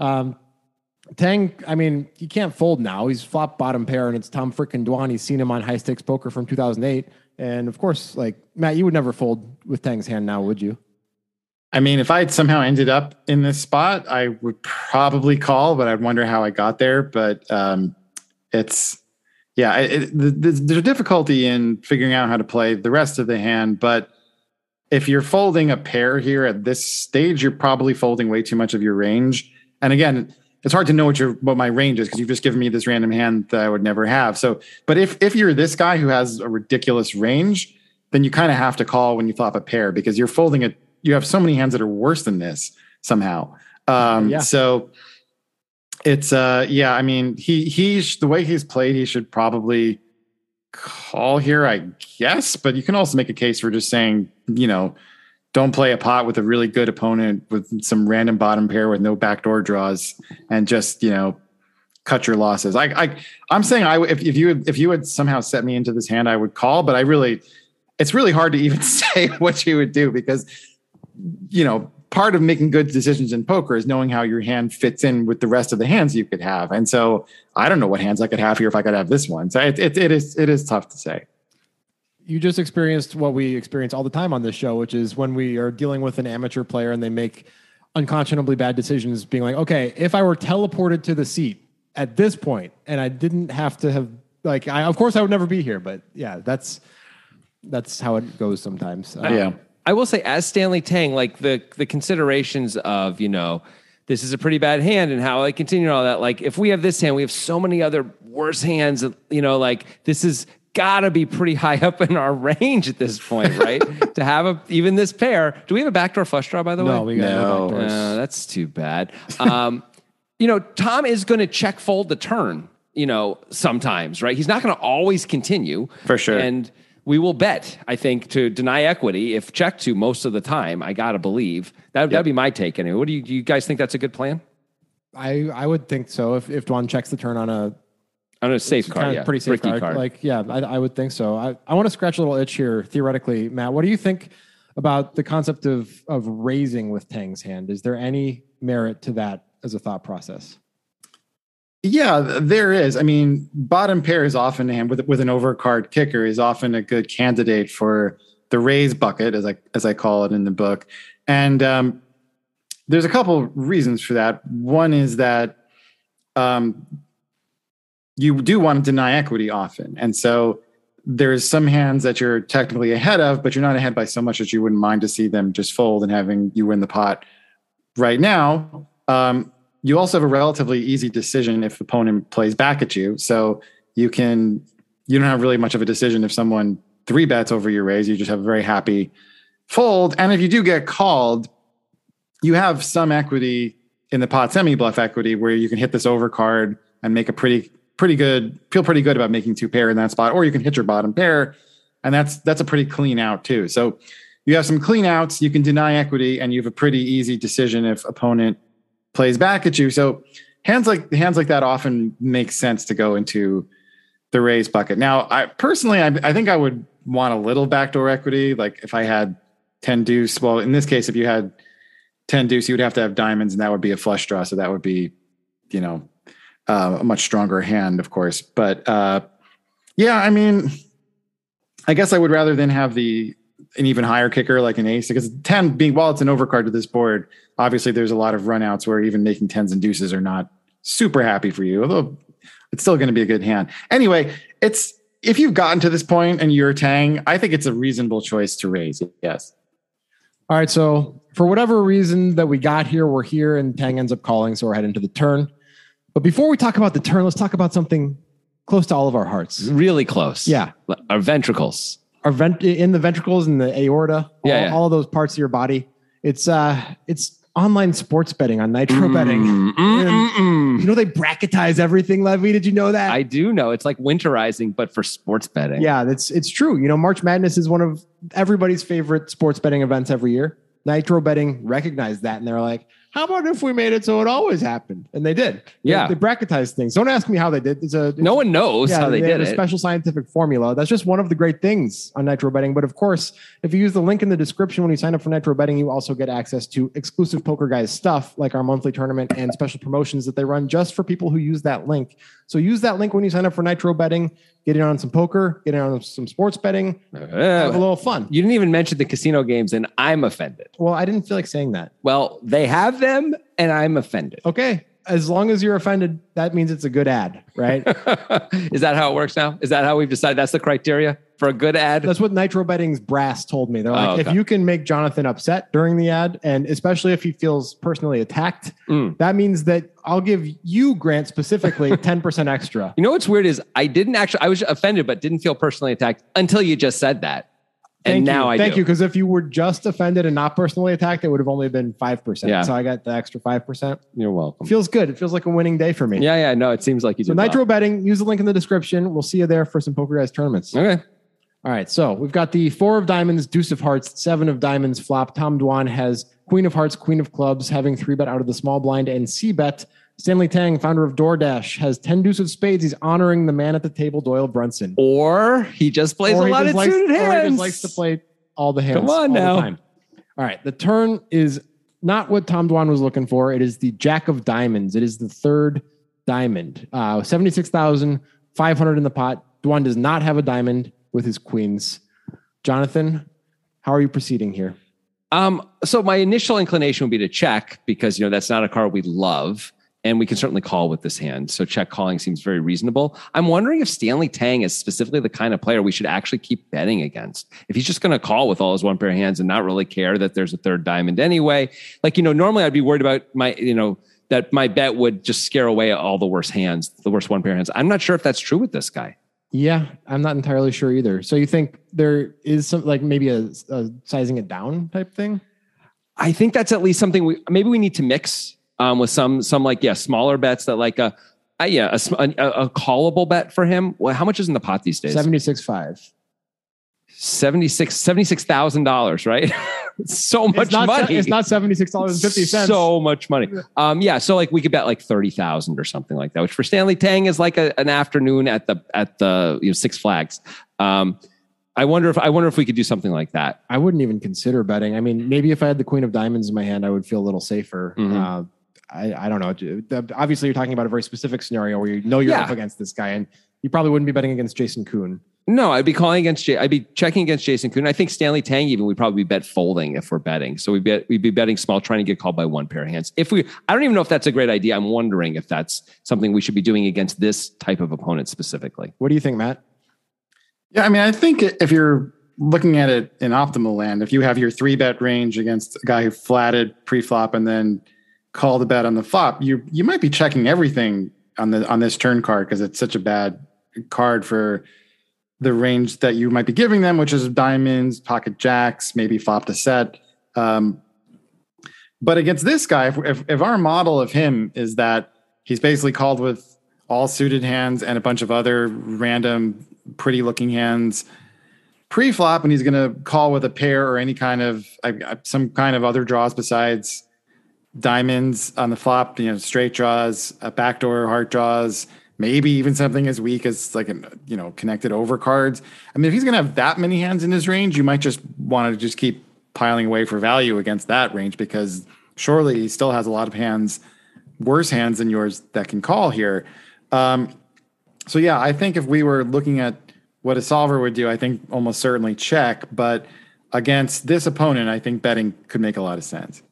Um, Tang, I mean, he can't fold now. He's flop bottom pair, and it's Tom frickin' Dwan. He's seen him on high stakes poker from 2008. And of course, like, Matt, you would never fold with Tang's hand now, would you? I mean, if I had somehow ended up in this spot, I would probably call, but I'd wonder how I got there. But um, it's yeah, it, the, the, there's a difficulty in figuring out how to play the rest of the hand. But if you're folding a pair here at this stage, you're probably folding way too much of your range. And again, it's hard to know what your what my range is because you've just given me this random hand that I would never have. So, but if if you're this guy who has a ridiculous range, then you kind of have to call when you flop a pair because you're folding it. You have so many hands that are worse than this somehow. Um, Yeah. So it's uh yeah. I mean he he the way he's played, he should probably call here, I guess. But you can also make a case for just saying you know don't play a pot with a really good opponent with some random bottom pair with no backdoor draws and just you know cut your losses. I, I I'm saying I if, if you if you had somehow set me into this hand, I would call, but I really it's really hard to even say what you would do because you know part of making good decisions in poker is knowing how your hand fits in with the rest of the hands you could have. And so I don't know what hands I could have here if I could have this one. So it, it, it is it is tough to say. You just experienced what we experience all the time on this show, which is when we are dealing with an amateur player and they make unconscionably bad decisions, being like, okay, if I were teleported to the seat at this point and I didn't have to have like I, of course I would never be here, but yeah, that's that's how it goes sometimes. Uh, yeah. I will say, as Stanley Tang, like the the considerations of you know, this is a pretty bad hand, and how I continue all that. Like, if we have this hand, we have so many other worse hands. You know, like this is got to be pretty high up in our range at this point, right? to have a, even this pair. Do we have a backdoor flush draw, by the way, No, way? we got No. no. Uh, that's too bad. Um, you know, Tom is going to check fold the turn, you know, sometimes, right? He's not going to always continue. For sure. And we will bet, I think, to deny equity if checked to most of the time. I got to believe. That, That'd be my take anyway. What do you, do you guys think that's a good plan? I I would think so. If if Dwan checks the turn on a On a safe card, kind yeah. pretty safe Bricky card, like yeah, I, I would think so. I, I want to scratch a little itch here theoretically, Matt. What do you think about the concept of of raising with Tang's hand? Is there any merit to that as a thought process? Yeah, there is. I mean, bottom pair is often a hand with with an overcard kicker is often a good candidate for the raise bucket, as I as I call it in the book. And um, there's a couple reasons for that. One is that um, you do want to deny equity often, and so there's some hands that you're technically ahead of, but you're not ahead by so much that you wouldn't mind to see them just fold and having you win the pot right now. Um, you also have a relatively easy decision if the opponent plays back at you. So you can you don't have really much of a decision if someone three bets over your raise. You just have a very happy fold. And if you do get called, you have some equity in the pot semi bluff equity where you can hit this overcard and make a pretty pretty good feel pretty good about making two pair in that spot, or you can hit your bottom pair, and that's that's a pretty clean out too. So you have some clean outs. You can deny equity, and you have a pretty easy decision if opponent plays back at you. So hands like hands like that often make sense to go into the raise bucket. Now, I personally, I, I think I would want a little backdoor equity. Like if I had ten deuce, well, in this case, if you had ten deuce, you would have to have diamonds, and that would be a flush draw. So that would be, you know, uh, a much stronger hand, of course. But uh, yeah, I mean, I guess I would rather than have the an even higher kicker like an ace because 10 being while it's an overcard to this board obviously there's a lot of runouts where even making tens and deuces are not super happy for you although it's still going to be a good hand anyway it's if you've gotten to this point and you're tang i think it's a reasonable choice to raise yes All right, so for whatever reason that we got here, we're here, and Tang ends up calling, so we're heading to the turn. But before we talk about the turn, let's talk about something close to all of our hearts. Really close. Yeah. Our ventricles. Our vent in the ventricles and the aorta, all, Yeah, yeah. all of those parts of your body. It's uh, it's online sports betting on nitro betting. Mm, mm, mm, mm. You know they bracketize everything, Levy. Did you know that? I do know it's like winterizing, but for sports betting. Yeah, that's it's true. You know, March Madness is one of everybody's favorite sports betting events every year. Nitro betting recognized that, and they're like, "How about if we made it so it always happened?" And they did. Yeah. they, bracketized things. Don't ask me how they did. It's a No one knows yeah, how they, have did a it. special scientific formula. That's just one of the great things on Nitro Betting. But of course, if you use the link in the description when you sign up for Nitro Betting, you also get access to exclusive Poker Guys stuff like our monthly tournament and special promotions that they run just for people who use that link. So use that link when you sign up for Nitro Betting. Get in on some poker, get in on some sports betting, have a Uh, little fun. you didn't even mention the casino games, and I'm offended. Well, I didn't feel like saying that. Well, they have them, and I'm offended. Okay. As long as you're offended, that means it's a good ad, right? Is that how it works now? Is that how we've decided that's the criteria for a good ad? That's what Nitro Betting's brass told me. They're like, Oh, okay. if you can make Jonathan upset during the ad, and especially if he feels personally attacked, Mm. that means that I'll give you, Grant, specifically 10% extra. You know what's weird is I didn't actually I was offended, but didn't feel personally attacked until you just said that. And Thank now you. I Thank do. you. Because if you were just offended and not personally attacked, it would have only been 5%. Yeah. So I got the extra 5%. You're welcome. Feels good. It feels like a winning day for me. Yeah, yeah, no, it seems like you So did. well. Nitro Betting, use the link in the description. We'll see you there for some Poker Guys tournaments. Okay. All right, so we've got the four of diamonds, deuce of hearts, seven of diamonds flop. Tom Dwan has queen of hearts, queen of clubs, having three bet out of the small blind and C bet. Stanley Tang, founder of DoorDash, has 10 deuce of spades. He's honoring the man at the table, Doyle Brunson. Or he just plays Or a lot of likes- suited or he hands. just likes to play all the hands. Come on all the now. time. All right, the turn is not what Tom Dwan was looking for. It is the Jack of Diamonds. It is the third diamond. Uh, 76,500 in the pot. Dwan does not have a diamond with his queens. Jonathan, how are you proceeding here? Um, so my initial inclination would be to check because you know that's not a card we love. and we can certainly call with this hand. So check calling seems very reasonable. I'm wondering if Stanley Tang is specifically the kind of player we should actually keep betting against. If he's just going to call with all his one pair of hands and not really care that there's a third diamond anyway, like you know, normally I'd be worried about my you know that my bet would just scare away all the worst hands, the worst one pair hands. I'm not sure if that's true with this guy. Yeah, I'm not entirely sure either. So you think there is some like maybe a, a sizing it down type thing? I think that's at least something we maybe we need to mix um, with some some like yeah smaller bets that like a, a yeah a, a, a, callable bet for him. Well, how much is in the pot these days? Seventy six five. 76 $76,000, right? so much it's not, money. It's not $76.50. So much money. Um, yeah. So like we could bet like 30,000 or something like that, which for Stanley Tang is like a, an afternoon at the, at the, you know, Six Flags. Um, I wonder if I wonder if we could do something like that. I wouldn't even consider betting. I mean, maybe if I had the Queen of Diamonds in my hand, I would feel a little safer. Mm-hmm. Uh, I, I don't know. Obviously, you're talking about a very specific scenario where you know you're yeah. up against this guy, and you probably wouldn't be betting against Jason Koon. No, I'd be calling against. J- I'd be checking against Jason Koon. I think Stanley Tang even would probably be bet folding if we're betting. So we'd be we'd be betting small, trying to get called by one pair of hands. If we, I don't even know if that's a great idea. I'm wondering if that's something we should be doing against this type of opponent specifically. What do you think, Matt? Yeah, I mean, I think if you're looking at it in optimal land, if you have your three bet range against a guy who flatted pre-flop and then called a bet on the flop, you you might be checking everything on the on this turn card because it's such a bad card for the range that you might be giving them, which is diamonds, pocket jacks, maybe flop to set. Um, but against this guy, if, if, if our model of him is that he's basically called with all suited hands and a bunch of other random pretty looking hands pre-flop, and he's going to call with a pair or any kind of some kind of other draws besides diamonds on the flop. You know, straight draws, a backdoor heart draws, maybe even something as weak as like an you know connected over cards. I mean, if he's going to have that many hands in his range, you might just want to just keep piling away for value against that range because surely he still has a lot of hands, worse hands than yours that can call here. Um, so yeah, I think if we were looking at what a solver would do, I think almost certainly check. But against this opponent, I think betting could make a lot of sense.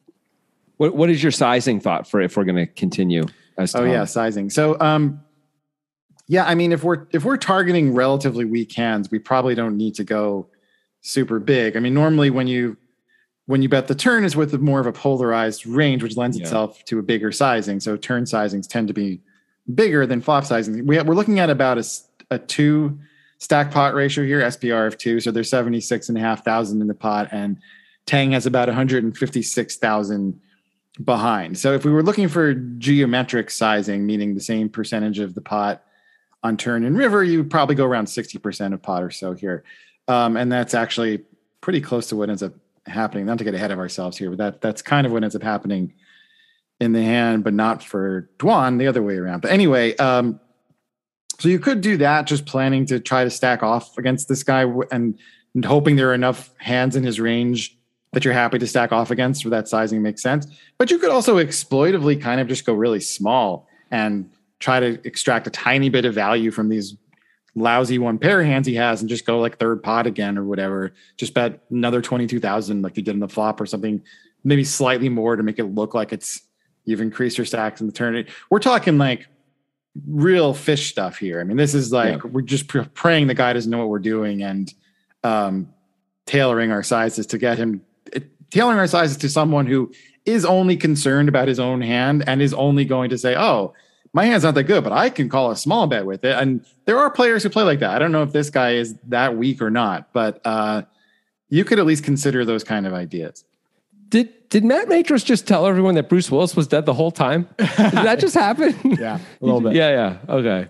What What is your sizing thought for if we're going to continue? As oh yeah, sizing. So um, yeah, I mean, if we're if we're targeting relatively weak hands, we probably don't need to go super big. I mean, normally when you when you bet the turn is with more of a polarized range, which lends yeah. itself to a bigger sizing. So turn sizings tend to be bigger than flop sizing. We, are looking at about a, a two stack pot ratio here, SPR of two. So there's 76 and a half thousand in the pot and Tang has about 156,000 behind. So if we were looking for geometric sizing, meaning the same percentage of the pot on turn and river, you probably go around 60% of pot or so here. Um, and that's actually pretty close to what ends up happening. Not to get ahead of ourselves here, but that that's kind of what ends up happening in the hand, but not for Dwan, the other way around. But anyway, um, so you could do that, just planning to try to stack off against this guy and, and hoping there are enough hands in his range that you're happy to stack off against where that sizing makes sense. But you could also exploitively kind of just go really small and try to extract a tiny bit of value from these lousy one pair of hands he has and just go like third pot again or whatever. Just bet another 22,000 like you did in the flop or something, maybe slightly more to make it look like it's you've increased your stacks in the turn. We're talking like real fish stuff here. I mean, this is like yeah. we're just praying the guy doesn't know what we're doing and um, tailoring our sizes to get him tailoring our sizes to someone who is only concerned about his own hand and is only going to say, "Oh, my hand's not that good, but I can call a small bet with it. And there are players who play like that. I don't know if this guy is that weak or not, but uh, you could at least consider those kind of ideas. Did did Matt Matros just tell everyone that Bruce Willis was dead the whole time? Did that just happen? yeah, a little bit. Yeah, yeah. Okay.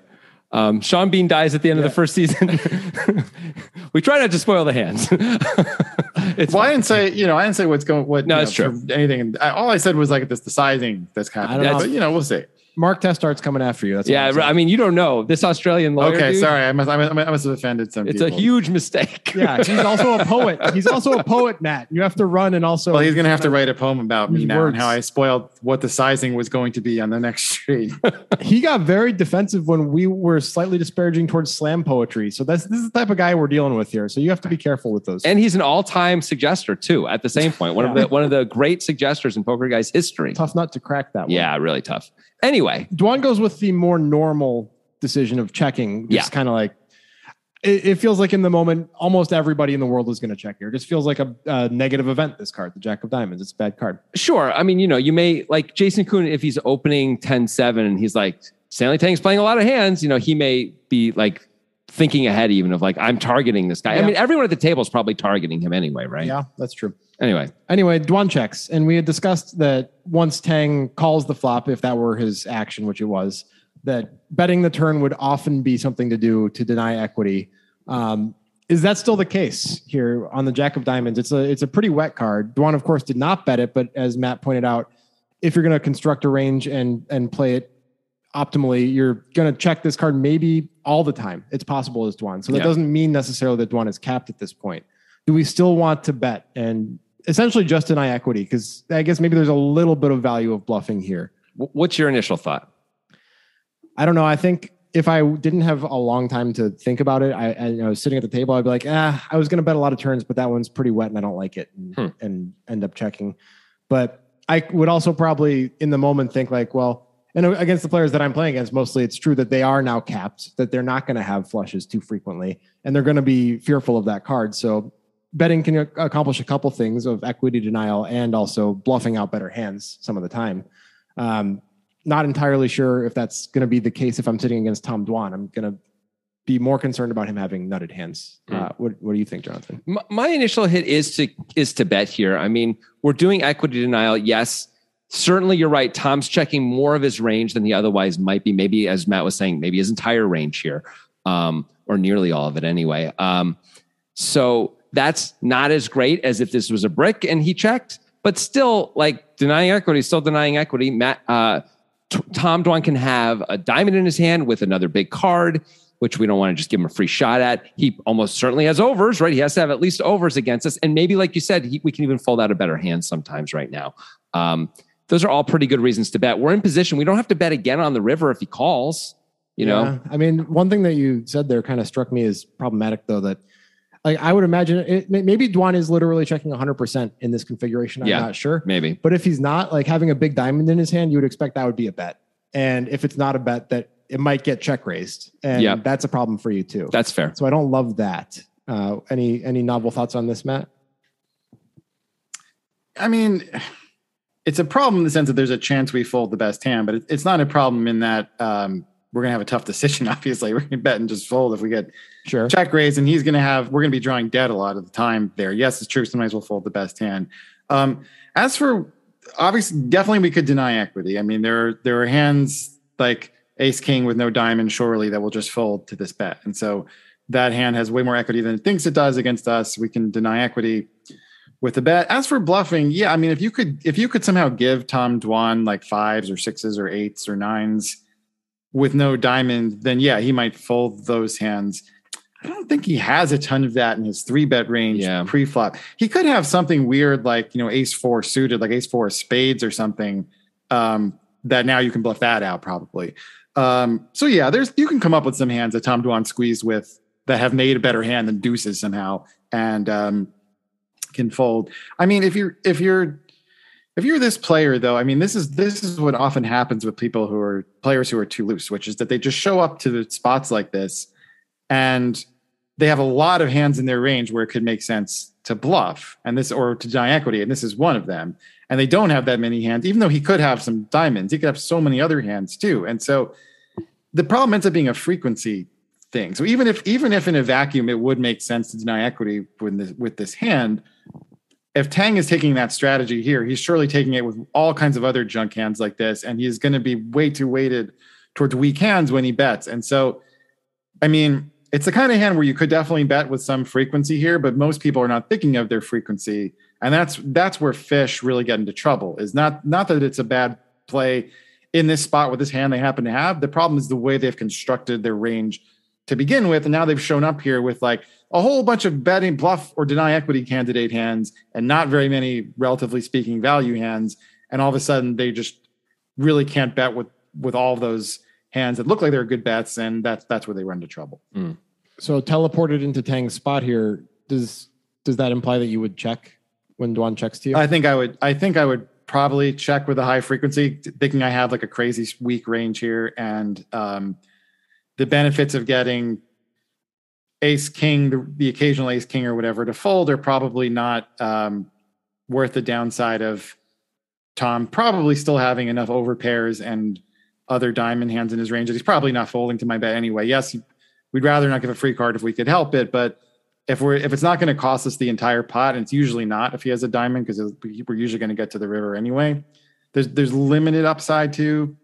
Um, Sean Bean dies at the end yeah. of the first season. we try not to spoil the hands. it's well, I didn't say, you know, I didn't say what's going, what, no, it's true. Anything. I, all I said was like this, the sizing that's kind of, but you know, we'll see. Mark Testart's coming after you. That's yeah. I mean, you don't know this Australian lawyer. Okay, dude, sorry. I must, I must, I must have offended some. It's people. a huge mistake. yeah, he's also a poet. He's also a poet, Matt. You have to run and also. Well, he's going to have to write a poem about me now words. and how I spoiled what the sizing was going to be on the next street. he got very defensive when we were slightly disparaging towards slam poetry. So that's this is the type of guy we're dealing with here. So you have to be careful with those. And he's an all-time suggester too. At the same point, one yeah. of the one of the great suggesters in poker guys history. Tough nut to crack that. One. Yeah, really tough. Anyway, Dwan goes with the more normal decision of checking. Just Yeah. kind of like it, it feels like in the moment, almost everybody in the world is going to check here. It just feels like a, a negative event. This card, the Jack of Diamonds, it's a bad card. sure. I mean, you know, you may like Jason Koon if he's opening 10-7 and he's like Stanley Tang's playing a lot of hands. You know, he may be like thinking ahead even of like I'm targeting this guy. I mean, everyone at the table is probably targeting him anyway, right? Yeah, that's true. Anyway, Anyway, Dwan checks, and we had discussed that once Tang calls the flop, if that were his action, which it was, that betting the turn would often be something to do to deny equity. Um, is that still the case here on the Jack of Diamonds? It's a it's a pretty wet card. Dwan, of course, did not bet it, but as Matt pointed out, if you're going to construct a range and and play it optimally, you're going to check this card maybe all the time. It's possible as Dwan, so that Yeah. doesn't mean necessarily that Dwan is capped at this point. Do we still want to bet and essentially just deny equity? Because I guess maybe there's a little bit of value of bluffing here. what's your initial thought? I don't know. I think if I didn't have a long time to think about it, I, I, I was sitting at the table, I'd be like, ah, I was going to bet a lot of turns, but that one's pretty wet and I don't like it and, Hmm. and end up checking. But I would also probably in the moment think like, well, and against the players that I'm playing against, mostly it's true that they are now capped, that they're not going to have flushes too frequently, and they're going to be fearful of that card. So betting can accomplish a couple things of equity denial and also bluffing out better hands some of the time. Um, not entirely sure if that's going to be the case if I'm sitting against Tom Dwan. I'm going to be more concerned about him having nutted hands. Hmm. Uh, what, what do you think, Jonathan? My, my initial hit is to is to bet here. I mean, we're doing equity denial. Yes, certainly you're right. Tom's checking more of his range than he otherwise might be. Maybe as Matt was saying, maybe his entire range here, um, or nearly all of it anyway. Um, so that's not as great as if this was a brick and he checked, but still, like denying equity, still denying equity. Matt, uh, T- Tom Dwan can have a diamond in his hand with another big card, which we don't want to just give him a free shot at. He almost certainly has overs, right? He has to have at least overs against us, and maybe, like you said, he, we can even fold out a better hand sometimes right now. Um, those are all pretty good reasons to bet. We're in position. We don't have to bet again on the river if he calls. You know, Yeah. I mean, one thing that you said there kind of struck me as problematic, though, that like I would imagine it, maybe Dwan is literally checking 100% in this configuration. I'm Yeah. not sure. maybe. But if he's not, like having a big diamond in his hand, you would expect that would be a bet. And if it's not a bet, that it might get check raised. And Yeah. that's a problem for you too. That's fair. So I don't love that. Uh, any any novel thoughts on this, Matt? I mean, it's a problem in the sense that there's a chance we fold the best hand, but it, it's not a problem in that um, we're gonna have a tough decision. Obviously, we're gonna bet and just fold if we get Sure. check raise, and he's gonna have we're gonna be drawing dead a lot of the time there. Yes, it's true. Sometimes we'll fold the best hand. Um, as for obviously, definitely we could deny equity. I mean, there are there are hands like Ace King with no diamond, surely that will just fold to this bet, and so that hand has way more equity than it thinks it does against us. We can deny equity with the bet. As for bluffing, yeah, I mean, if you could if you could somehow give Tom Dwan like fives or sixes or eights or nines with no diamond, then yeah, he might fold those hands. I don't think he has a ton of that in his three bet range Yeah. pre-flop. He could have something weird like you know ace four suited, like ace four spades or something. Um, that now you can bluff that out probably. Um, so yeah, there's you can come up with some hands that Tom Dwan squeezed with that have made a better hand than deuces somehow and um, can fold. I mean, if you're if you're if you're this player though, I mean, this is this is what often happens with people who are players who are too loose, which is that they just show up to the spots like this and they have a lot of hands in their range where it could make sense to bluff and this or to deny equity, and this is one of them. And they don't have that many hands, even though he could have some diamonds. He could have so many other hands too. And so the problem ends up being a frequency thing. So even if even if in a vacuum it would make sense to deny equity with this with this hand, if Tang is taking that strategy here, he's surely taking it with all kinds of other junk hands like this, and he's going to be way too weighted towards weak hands when he bets. And so, I mean, it's the kind of hand where you could definitely bet with some frequency here, but most people are not thinking of their frequency, and that's that's where fish really get into trouble. Is not not that it's a bad play in this spot with this hand they happen to have. The problem is the way they've constructed their range to begin with, and now they've shown up here with like a whole bunch of betting bluff or deny equity candidate hands and not very many relatively speaking value hands and all of a sudden they just really can't bet with with all of those hands that look like they're good bets and that's that's where they run into trouble So teleported into Tang's spot here. Does does that imply that you would check when Dwan checks to you? i think i would i think i would probably check with a high frequency, thinking I have like a crazy weak range here, and um, the benefits of getting ace king, the, the occasional ace king or whatever to fold are probably not um, worth the downside of Tom probably still having enough over pairs and other diamond hands in his range that he's probably not folding to my bet anyway. Yes, we'd rather not give a free card if we could help it, but if we're if it's not going to cost us the entire pot, and it's usually not if he has a diamond because we're usually going to get to the river anyway. There's there's limited upside to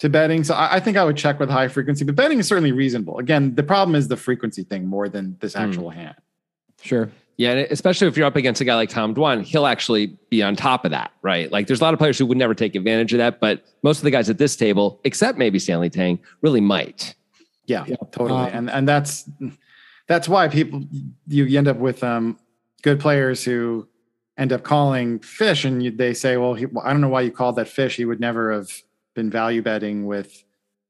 to betting, so I, I, think I would check with high frequency. But betting is certainly reasonable. Again, the problem is the frequency thing more than this hmm. actual mm. hand. Sure. Yeah, especially if you're up against a guy like Tom Dwan, he'll actually be on top of that, right? Like there's a lot of players who would never take advantage of that, but most of the guys at this table, except maybe Stanley Tang, really might. Yeah, yeah. totally. Um, and and that's that's why people you, you end up with um, good players who end up calling fish, and you, they say, "Well, he, I don't know why you called that fish. He would never have been value betting with,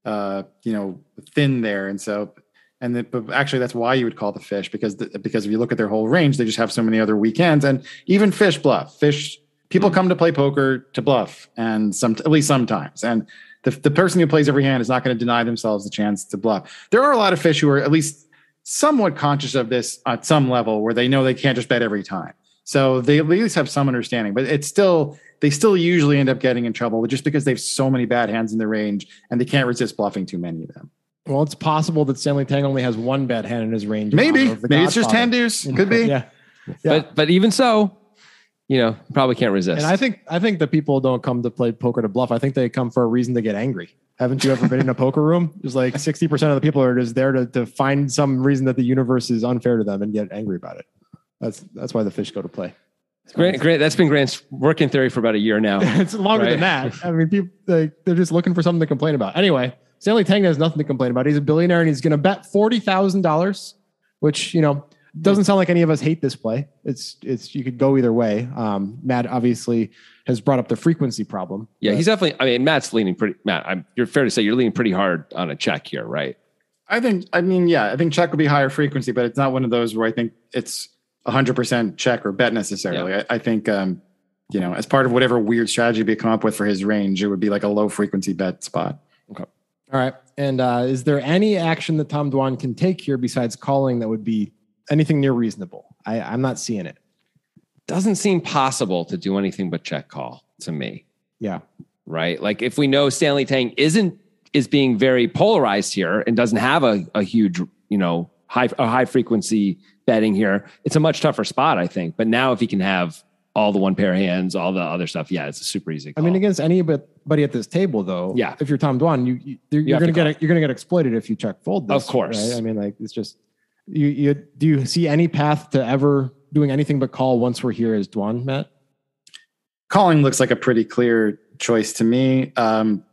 uh, you know, thin there." And so and the, but actually that's why you would call the fish because the, because if you look at their whole range they just have so many other weekends and even fish bluff fish people mm-hmm. come to play poker to bluff and some at least sometimes and the, the person who plays every hand is not going to deny themselves the chance to bluff there are a lot of fish who are at least somewhat conscious of this at some level where they know they can't just bet every time so they at least have some understanding but it's still they still usually end up getting in trouble just because they have so many bad hands in the range and they can't resist bluffing too many of them well, it's possible that Stanley Tang only has one bad hand in his range. Maybe, maybe Godfather. it's just hand deuce. Could be. yeah. yeah. But but even so, you know, probably can't resist. And I think I think that people don't come to play poker to bluff. I think they come for a reason to get angry. Haven't you ever been in a poker room? It's like 60% of the people are just there to, to find some reason that the universe is unfair to them and get angry about it. That's that's why the fish go to play. Grant, Grant, that's been Grant's working theory for about a year now. it's longer right? than that. I mean, people they, they're just looking for something to complain about. Anyway, Stanley Tang has nothing to complain about. He's a billionaire and he's going to bet forty thousand dollars, which you know doesn't sound like any of us hate this play. It's it's you could go either way. Um, Matt obviously has brought up the frequency problem. Yeah, he's definitely. I mean, Matt's leaning pretty. Matt, I'm, you're fair to say you're leaning pretty hard on a check here, right? I think. I mean, yeah, I think check would be higher frequency, but it's not one of those where I think it's 100 percent check or bet necessarily. Yeah. I, I, think. Um, you know, as part of whatever weird strategy we come up with for his range, it would be like a low frequency bet spot. Okay. All right. And uh, is there any action that Tom Dwan can take here besides calling that would be anything near reasonable? I, I'm not seeing it. Doesn't seem possible to do anything but check call to me. Yeah. Right. Like if we know Stanley Tang isn't is being very polarized here and doesn't have a, a huge, you know, high a high frequency betting here, it's a much tougher spot, I think. But now if he can have all the one pair hands, all the other stuff. Yeah, it's a super easy. Call. I mean, against anybody at this table, though. Yeah. If you're Tom Dwan, you, you you're, you are going to get you're going to get exploited if you check fold. This, of course. Right? I mean, like it's just you. You do you see any path to ever doing anything but call once we're here as Dwan, Matt? Calling looks like a pretty clear choice to me. Um,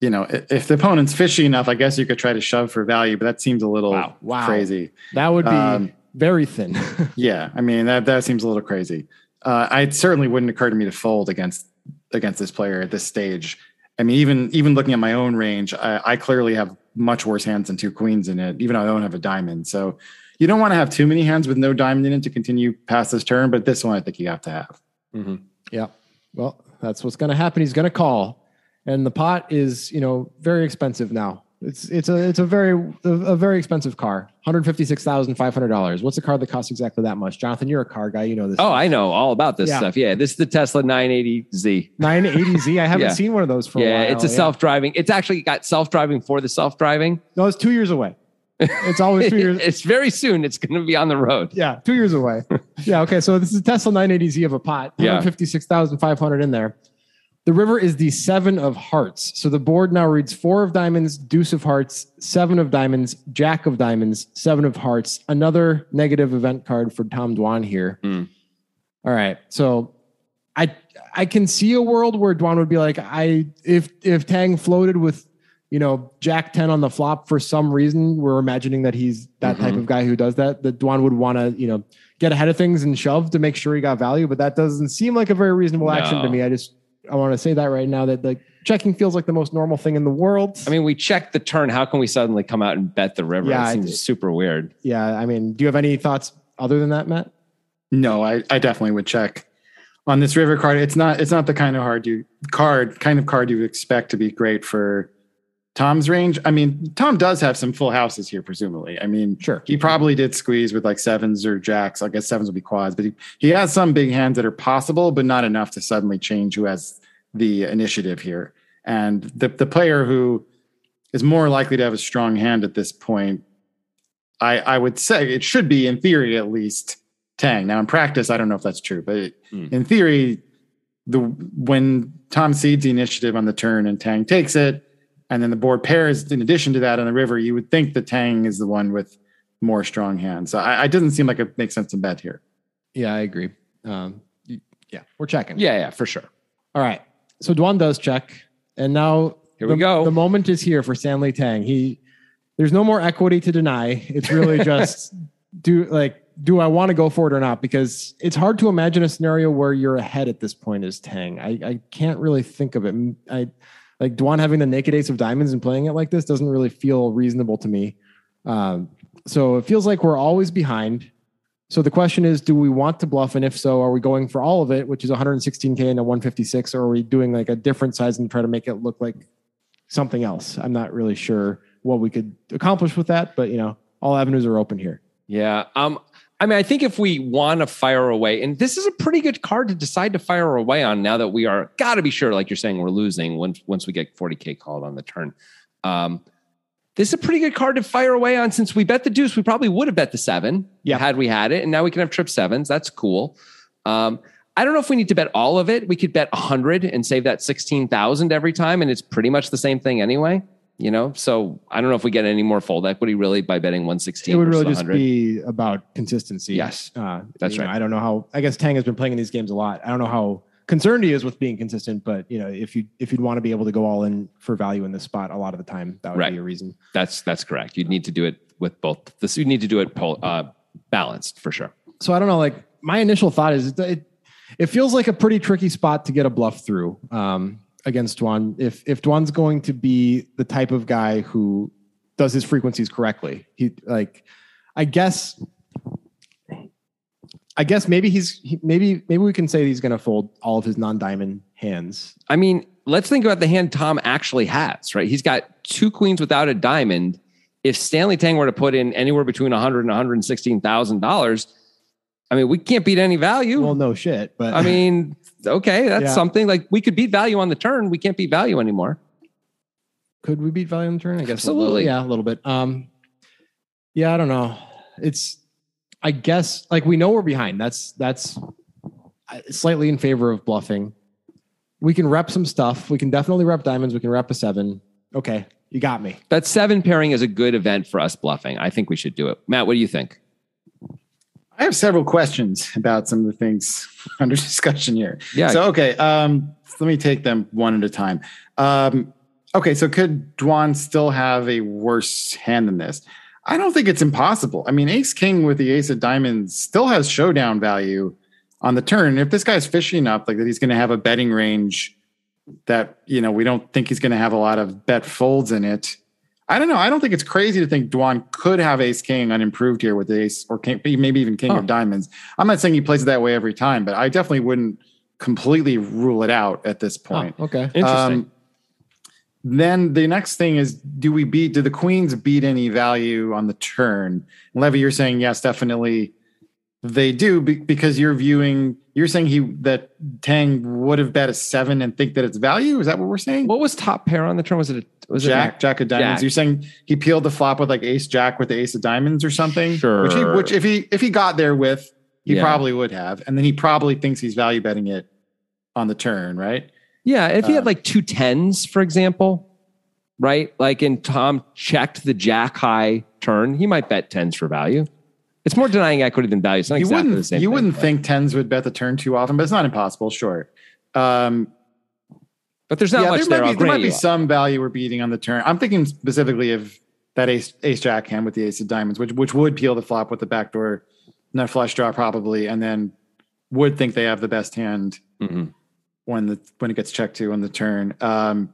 you know, if the opponent's fishy enough, I guess you could try to shove for value, but that seems a little wow. Wow. crazy. That would be um, very thin. yeah, I mean that that seems a little crazy uh, it certainly wouldn't occur to me to fold against against this player at this stage. I mean, even even looking at my own range, I, I clearly have much worse hands than two queens in it, even though I don't have a diamond. So you don't want to have too many hands with no diamond in it to continue past this turn, but this one I think you have to have. Mm-hmm. Yeah. Well, that's what's going to happen. He's going to call, and the pot is you know very expensive now. It's it's a it's a very a, very expensive car. One hundred fifty six thousand five hundred dollars. What's a car that costs exactly that much? Jonathan, you're a car guy. You know this. Oh, stuff. I know all about this yeah. stuff. Yeah, this is the Tesla 980Z. 980Z. I haven't yeah. seen one of those for yeah, a while. it's a yeah. self driving. It's actually got self driving for the self driving. No, it's two years away. It's always two years. it's very soon. It's going to be on the road. Yeah, two years away. yeah. Okay. So this is a Tesla 980Z of a pot. Yeah. Fifty six thousand five hundred in there. The river is the seven of hearts. So the board now reads four of diamonds, deuce of hearts, seven of diamonds, jack of diamonds, seven of hearts. Another negative event card for Tom Dwan here. Mm. All right. So I I can see a world where Dwan would be like, I if if Tang floated with you know Jack 10 on the flop for some reason, we're imagining that he's that mm-hmm. type of guy who does that, that Dwan would want to, you know, get ahead of things and shove to make sure he got value. But that doesn't seem like a very reasonable action to me. I just I want to say that right now that like checking feels like the most normal thing in the world. I mean, we checked the turn. How can we suddenly come out and bet the river? Yeah, it seems super weird. Yeah, I mean, do you have any thoughts other than that, Matt? No, I, I definitely would check on this river card, it's not it's not the kind of hard you card kind of card you would expect to be great for Tom's range. I mean, Tom does have some full houses here, presumably. I mean, Sure. he probably did squeeze with like sevens or jacks. I guess sevens would be quads, but he, he has some big hands that are possible, but not enough to suddenly change who has the initiative here. And the the player who is more likely to have a strong hand at this point, I I would say it should be in theory at least Tang. Now in practice, I don't know if that's true, but it, Hmm. in theory, the when Tom cedes the initiative on the turn and Tang takes it, and then the board pairs in addition to that on the river, you would think the Tang is the one with more strong hands. So I, it doesn't seem like it makes sense to bet here. Yeah, I agree. Um, yeah, we're checking. Yeah, yeah, for sure. All right. So Dwan does check, and now Here we the, go. The moment is here for Stanley Tang. He there's no more equity to deny. It's really just do like do I want to go for it or not? Because it's hard to imagine a scenario where you're ahead at this point as Tang. I, I can't really think of it. I like Dwan having the naked ace of diamonds and playing it like this doesn't really feel reasonable to me. Um, so it feels like we're always behind. So the question is, do we want to bluff? And if so, are we going for all of it, which is 116K and a 156, or are we doing like a different size and try to make it look like something else? I'm not really sure what we could accomplish with that, but you know, all avenues are open here. Yeah. Um, I mean, I think if we want to fire away, and this is a pretty good card to decide to fire away on now that we are got to be sure, like you're saying, we're losing once once we get 40k called on the turn. Um, this is a pretty good card to fire away on since we bet the deuce. We probably would have bet the seven Yeah. had we had it, and now we can have trip sevens. That's cool. Um, I don't know if we need to bet all of it. We could bet 100 and save that 16,000 every time, and it's pretty much the same thing anyway. You know, so I don't know if we get any more fold equity really by betting 116. It would really just 100. be about consistency. Yes. uh, That's you know, right. I don't know how. I guess Tang has been playing in these games a lot. I don't know how concerned he is with being consistent, but you know, if you if you'd want to be able to go all in for value in this spot, a lot of the time that would Right. be a reason. That's that's correct. You'd need to do it with both. This you need to do it pol- uh, balanced for sure. So I don't know. Like my initial thought is that it it feels like a pretty tricky spot to get a bluff through um, against Dwan. If if Dwan's going to be the type of guy who does his frequencies correctly, he like I guess. I guess maybe he's maybe maybe we can say he's going to fold all of his non-diamond hands. I mean, let's think about the hand Tom actually has. Right, he's got two queens without a diamond. If Stanley Tang were to put in anywhere between 100 and 116 thousand dollars, I mean, we can't beat any value. Well, no shit, but I mean, okay, that's Yeah. something like we could beat value on the turn. We can't beat value anymore. could we beat value on the turn? I guess a little- Absolutely. yeah, a little bit. Um, yeah, I don't know. It's, I guess, like we know we're behind. That's that's uh, slightly in favor of bluffing. We can rep some stuff. We can definitely rep diamonds. We can rep a seven. Okay, you got me. That seven pairing is a good event for us bluffing. I think we should do it. Matt, what do you think? I have several questions about some of the things under discussion here. Yeah. So okay, um, let me take them one at a time. Um, okay, so could Dwan still have a worse hand than this? I don't think it's impossible. I mean, Ace King with the Ace of Diamonds still has showdown value on the turn. If this guy's fishy enough, like that, he's going to have a betting range that you know we don't think he's going to have a lot of bet folds in it. I don't know. I don't think it's crazy to think Dwan could have Ace King unimproved here with Ace or king, maybe even King of Diamonds. I'm not saying he plays it that way every time, but I definitely wouldn't completely rule it out at this point. Oh, okay. Interesting. Um, then the next thing is, do we beat? Do the queens beat any value on the turn? Levy, you're saying yes, definitely they do be- because you're viewing. You're saying he that Tang would have bet a seven and think that it's value. Is that what we're saying? what was top pair on the turn? Was it a, was Jack, it Jack of diamonds. Jack. You're saying he peeled the flop with like Ace Jack with the Ace of diamonds or something. Sure. Which, he, which if he if he got there with, he Yeah. probably would have, and then he probably thinks he's value betting it on the turn, right? Yeah, if he had Um, like two tens, for example, right? Like and Tom checked the jack high turn, he might bet tens for value. It's more denying equity than value. It's not you exactly wouldn't the same. you thing, wouldn't but- think tens would bet the turn too often, but it's not impossible. Sure. Um, but there's not yeah, much there there. might I'll be, there might be some value we're beating on the turn. I'm thinking specifically of that ace ace jack hand with the ace of diamonds, which which would peel the flop with the backdoor nut flush draw probably, and then would think they have the best hand Mhm. when the when it gets checked to on the turn. Um,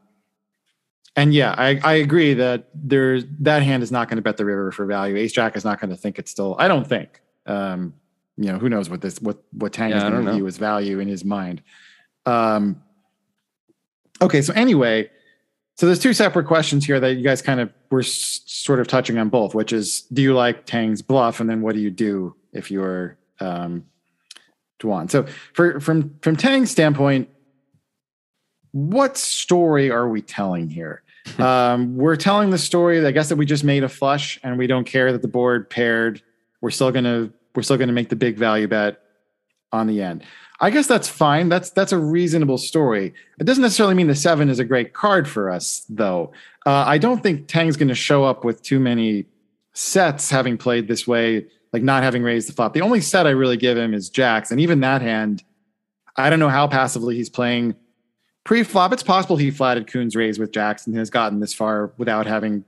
and yeah, I, I agree that there's that hand is not going to bet the river for value. Ace Jack is not going to think it's still. I don't think. Um, you know, who knows what this what what Tang Yeah, is going to view as value in his mind. Um, okay, so anyway, so there's two separate questions here that you guys kind of were s- sort of touching on both, which is do you like Tang's bluff, and then what do you do if you're um, Dwan? So for from from Tang's standpoint, what story are we telling here? Um, we're telling the story, I guess, that we just made a flush, and we don't care that the board paired. We're still gonna we're still gonna make the big value bet on the end. I guess that's fine. That's that's a reasonable story. It doesn't necessarily mean the seven is a great card for us, though. Uh, I don't think Tang's going to show up with too many sets having played this way, like not having raised the flop. The only set I really give him is Jacks, and even that hand, I don't know how passively he's playing pre-flop. It's possible he flatted Koon's raise with Jacks and has gotten this far without having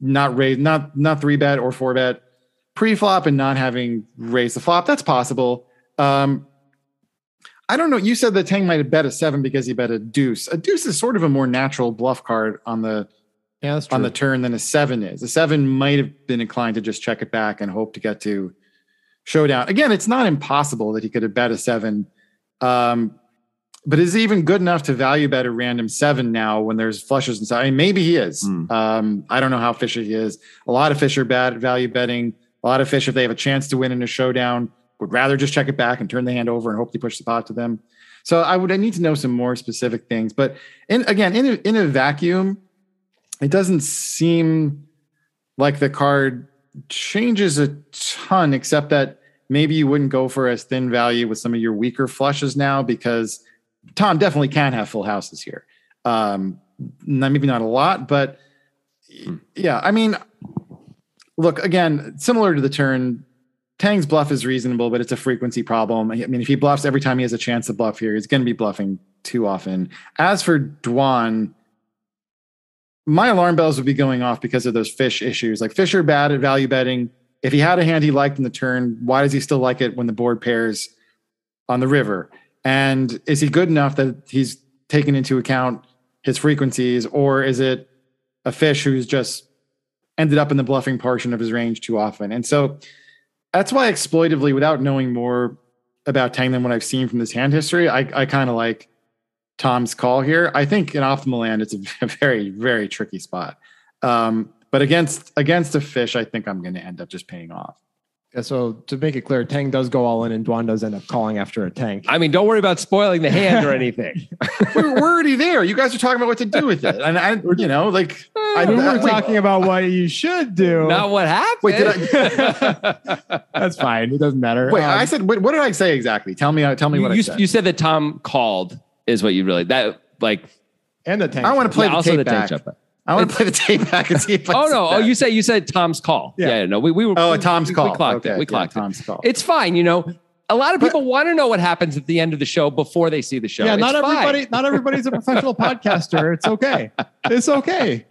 not raised, not not three bet or four bet pre-flop and not having raised the flop. That's possible. Um, I don't know. You said that Tang might have bet a seven because he bet a deuce. A deuce is sort of a more natural bluff card on the Yeah, on the turn than a seven is. A seven might have been inclined to just check it back and hope to get to showdown. Again, it's not impossible that he could have bet a seven. Um, but is he even good enough to value bet a random seven now when there's flushes inside? I mean, maybe he is. Hmm. Um, I don't know how fishy he is. A lot of fish are bad at value betting. A lot of fish, if they have a chance to win in a showdown, would rather just check it back and turn the hand over and hope they push the pot to them. So I would I need to know some more specific things. But in again, in a, in a vacuum, it doesn't seem like the card changes a ton, except that maybe you wouldn't go for as thin value with some of your weaker flushes now because Tom definitely can have full houses here. Um, not- maybe not a lot, but yeah, I mean, look again, similar to the turn. Tang's bluff is reasonable, but it's a frequency problem. I mean, if he bluffs every time he has a chance to bluff here, he's going to be bluffing too often. As for Dwan, my alarm bells would be going off because of those fish issues. Like fish are bad at value betting. If he had a hand he liked in the turn, why does he still like it when the board pairs on the river? And is he good enough that he's taken into account his frequencies, or is it a fish who's just ended up in the bluffing portion of his range too often? And so that's why exploitively, without knowing more about Tang than what I've seen from this hand history, I, I kind of like Tom's call here. I think in optimal land, it's a very, very tricky spot. Um, but against against a fish, I think I'm going to end up just paying off. Yeah, so to make it clear, Tang does go all in, and Dwan does end up calling after a tank. I mean, don't worry about spoiling the hand or anything. we're, we're already there. You guys are talking about what to do with it, and I, you know, like I, we were I- wait, talking about what you should do. Not what happened. Wait, did That's fine. It doesn't matter. Wait, Um, I said, what, what did I say exactly? Tell me, tell me you, what you, I said. you said that Tom called is what you really that like. and the tank. I want to play yeah, the also tape the back. tank shot. I want to play the tape back and see if. I Oh no! Oh, you said you said Tom's call. Yeah. Yeah, no, we we were. Oh, we, Tom's we, call. We clocked Okay, it. We yeah, clocked it. Tom's call. It's fine. You know, a lot of people want to know what happens at the end of the show before they see the show. yeah, It's not fine. everybody. Not everybody's a professional podcaster. It's okay. It's okay.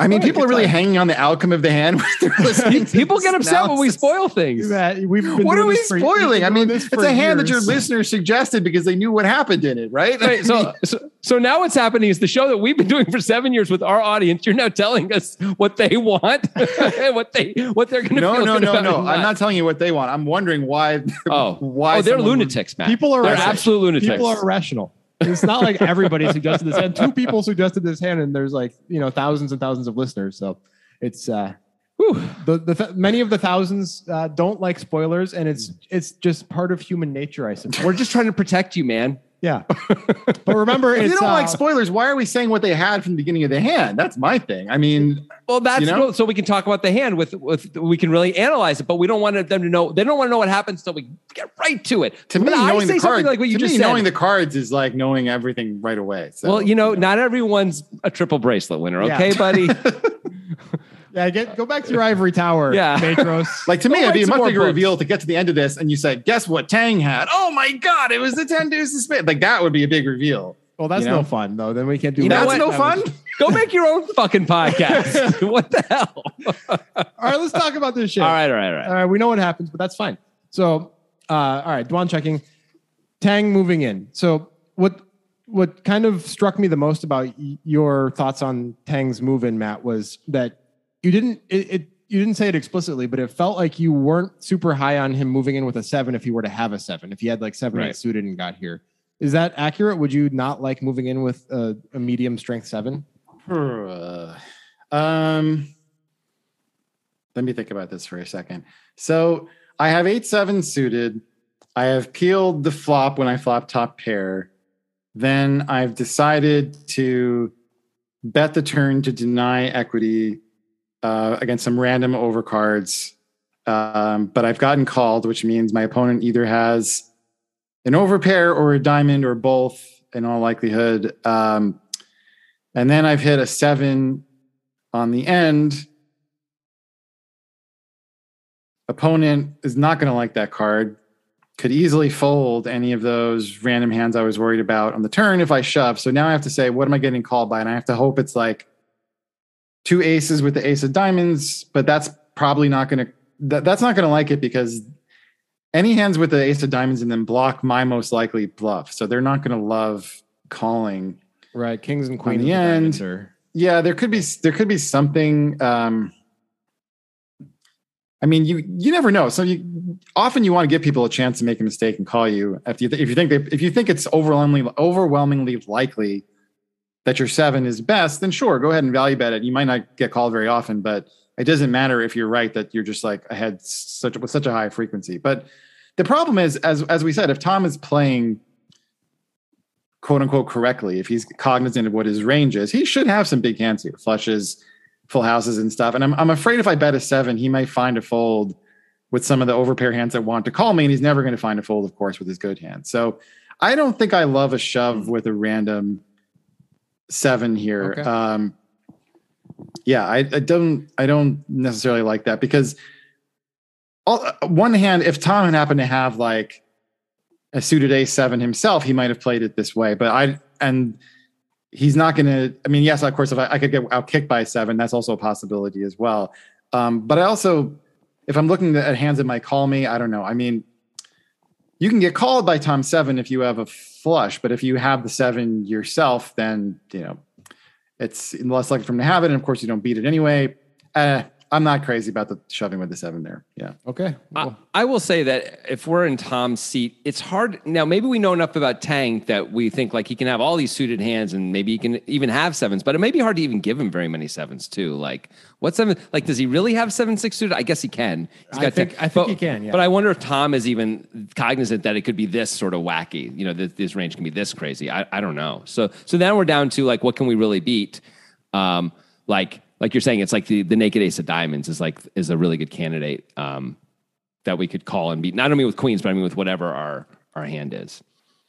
I mean, people are really time. hanging on the outcome of the hand. when they're listening to People get upset when we spoil things. That we've been What are we this for- spoiling? I mean, it's for a hand that your listeners suggested because they knew what happened in it, right? Right, so, so, so now what's happening is the show that we've been doing for seven years with our audience. You're now telling us what they want and what they what they're going to. no, feel no, no, no. I'm not telling you what they want. I'm wondering why. Oh, why? oh, they're someone would- lunatics, man. People are they're absolute lunatics. People are irrational. It's not like everybody suggested this hand. Two people suggested this hand, and there's like you know thousands and thousands of listeners. So it's uh, Whew. the, the th- many of the thousands uh, don't like spoilers, and it's it's just part of human nature, I suppose. We're just trying to protect you, man. Yeah, but remember, If it's you don't uh, like spoilers, why are we saying what they had from the beginning of the hand? That's my thing. I mean, Well, that's You know? no- so we can talk about the hand with with we can really analyze it, but we don't want them to know. They don't want to know what happens until we get right to it. to me, I knowing say the something cards, like what you to just me, said. knowing the cards is like knowing everything right away. So, well, you know, not everyone's a triple bracelet winner. Yeah. Okay, buddy. yeah, get go back to your ivory tower, Yeah. Matros. Like to me, it'd be a much more bigger books. reveal to get to the end of this, and you said, "Guess what Tang had? Oh my god, it was the ten deuces of. Like that would be a big reveal. well, that's You know? no fun though. Then we can't do You know that. That's no fun. Go make your own fucking podcast. what the hell? All right, let's talk about this shit. All right, all right, all right. All right, we know what happens, but that's fine. So, uh, all right, Dwan checking, Tang moving in. So, what what kind of struck me the most about y- your thoughts on Tang's move in, Matt, was that you didn't. It, it you didn't say it explicitly, but it felt like you weren't super high on him moving in with a seven if he were to have a seven, if he had like seven Right. eight suited and got here. Is that accurate? Would you not like moving in with a, a medium strength seven? Uh, um, let me think about this for a second. So I have eight seven suited. I have peeled the flop when I flop top pair. Then I've decided to bet the turn to deny equity uh, against some random overcards. Um, but I've gotten called, which means my opponent either has an overpair or a diamond or both in all likelihood. Um, and then I've hit a seven on the end. Opponent is not going to like that card. Could easily fold any of those random hands I was worried about on the turn if I shove. So now I have to say, what am I getting called by? And I have to hope it's like two aces with the ace of diamonds, but that's probably not going to, that, that's not going to like it because any hands with the ace of diamonds and then block my most likely bluff. So they're not going to love calling. Right. Kings and queens. the end, are- Yeah, there could be there could be something. Um, I mean, you you never know. So you often you want to give people a chance to make a mistake and call you if you if you think they, if you think it's overwhelmingly overwhelmingly likely that your seven is best, then sure, go ahead and value bet it. You might not get called very often, but it doesn't matter if you're right that you're just like ahead such with such a high frequency. But the problem is, as as we said, if Tom is playing quote unquote correctly, if he's cognizant of what his range is, he should have some big hands here, flushes, full houses, and stuff. And I'm I'm afraid if I bet a seven, he might find a fold with some of the overpair hands that want to call me, and he's never going to find a fold, of course, with his good hand. So I don't think I love a shove hmm. with a random seven here. Okay. Um, yeah, I, I don't I don't necessarily like that because all, one hand, if Tom had happened to have like a suited a seven himself, he might have played it this way. But I and he's not going to. I mean, yes, of course, if I, I could get out kicked by a seven, that's also a possibility as well. Um, but I also, if I'm looking at hands that might call me, I don't know. I mean, you can get called by Tom seven if you have a flush, but if you have the seven yourself, then you know it's less likely for him to have it. And of course, you don't beat it anyway. Uh, I'm not crazy about the shoving with the seven there. Yeah. Okay. I, Well, I will say that if we're in Tom's seat, it's hard. Now, maybe we know enough about Tang that we think like he can have all these suited hands and maybe he can even have sevens, but it may be hard to even give him very many sevens too. Like, what seven? Like, does he really have seven, six suited? I guess he can. He's I think- I think but, he can, yeah. But I wonder if Tom is even cognizant that it could be this sort of wacky, you know, that this range can be this crazy. I, I don't know. So, so then we're down to like, what can we really beat? Um, like, like you're saying, it's like the, the naked ace of diamonds is like, is a really good candidate. Um, that we could call and beat. Not only with queens, but I mean with whatever our our hand is.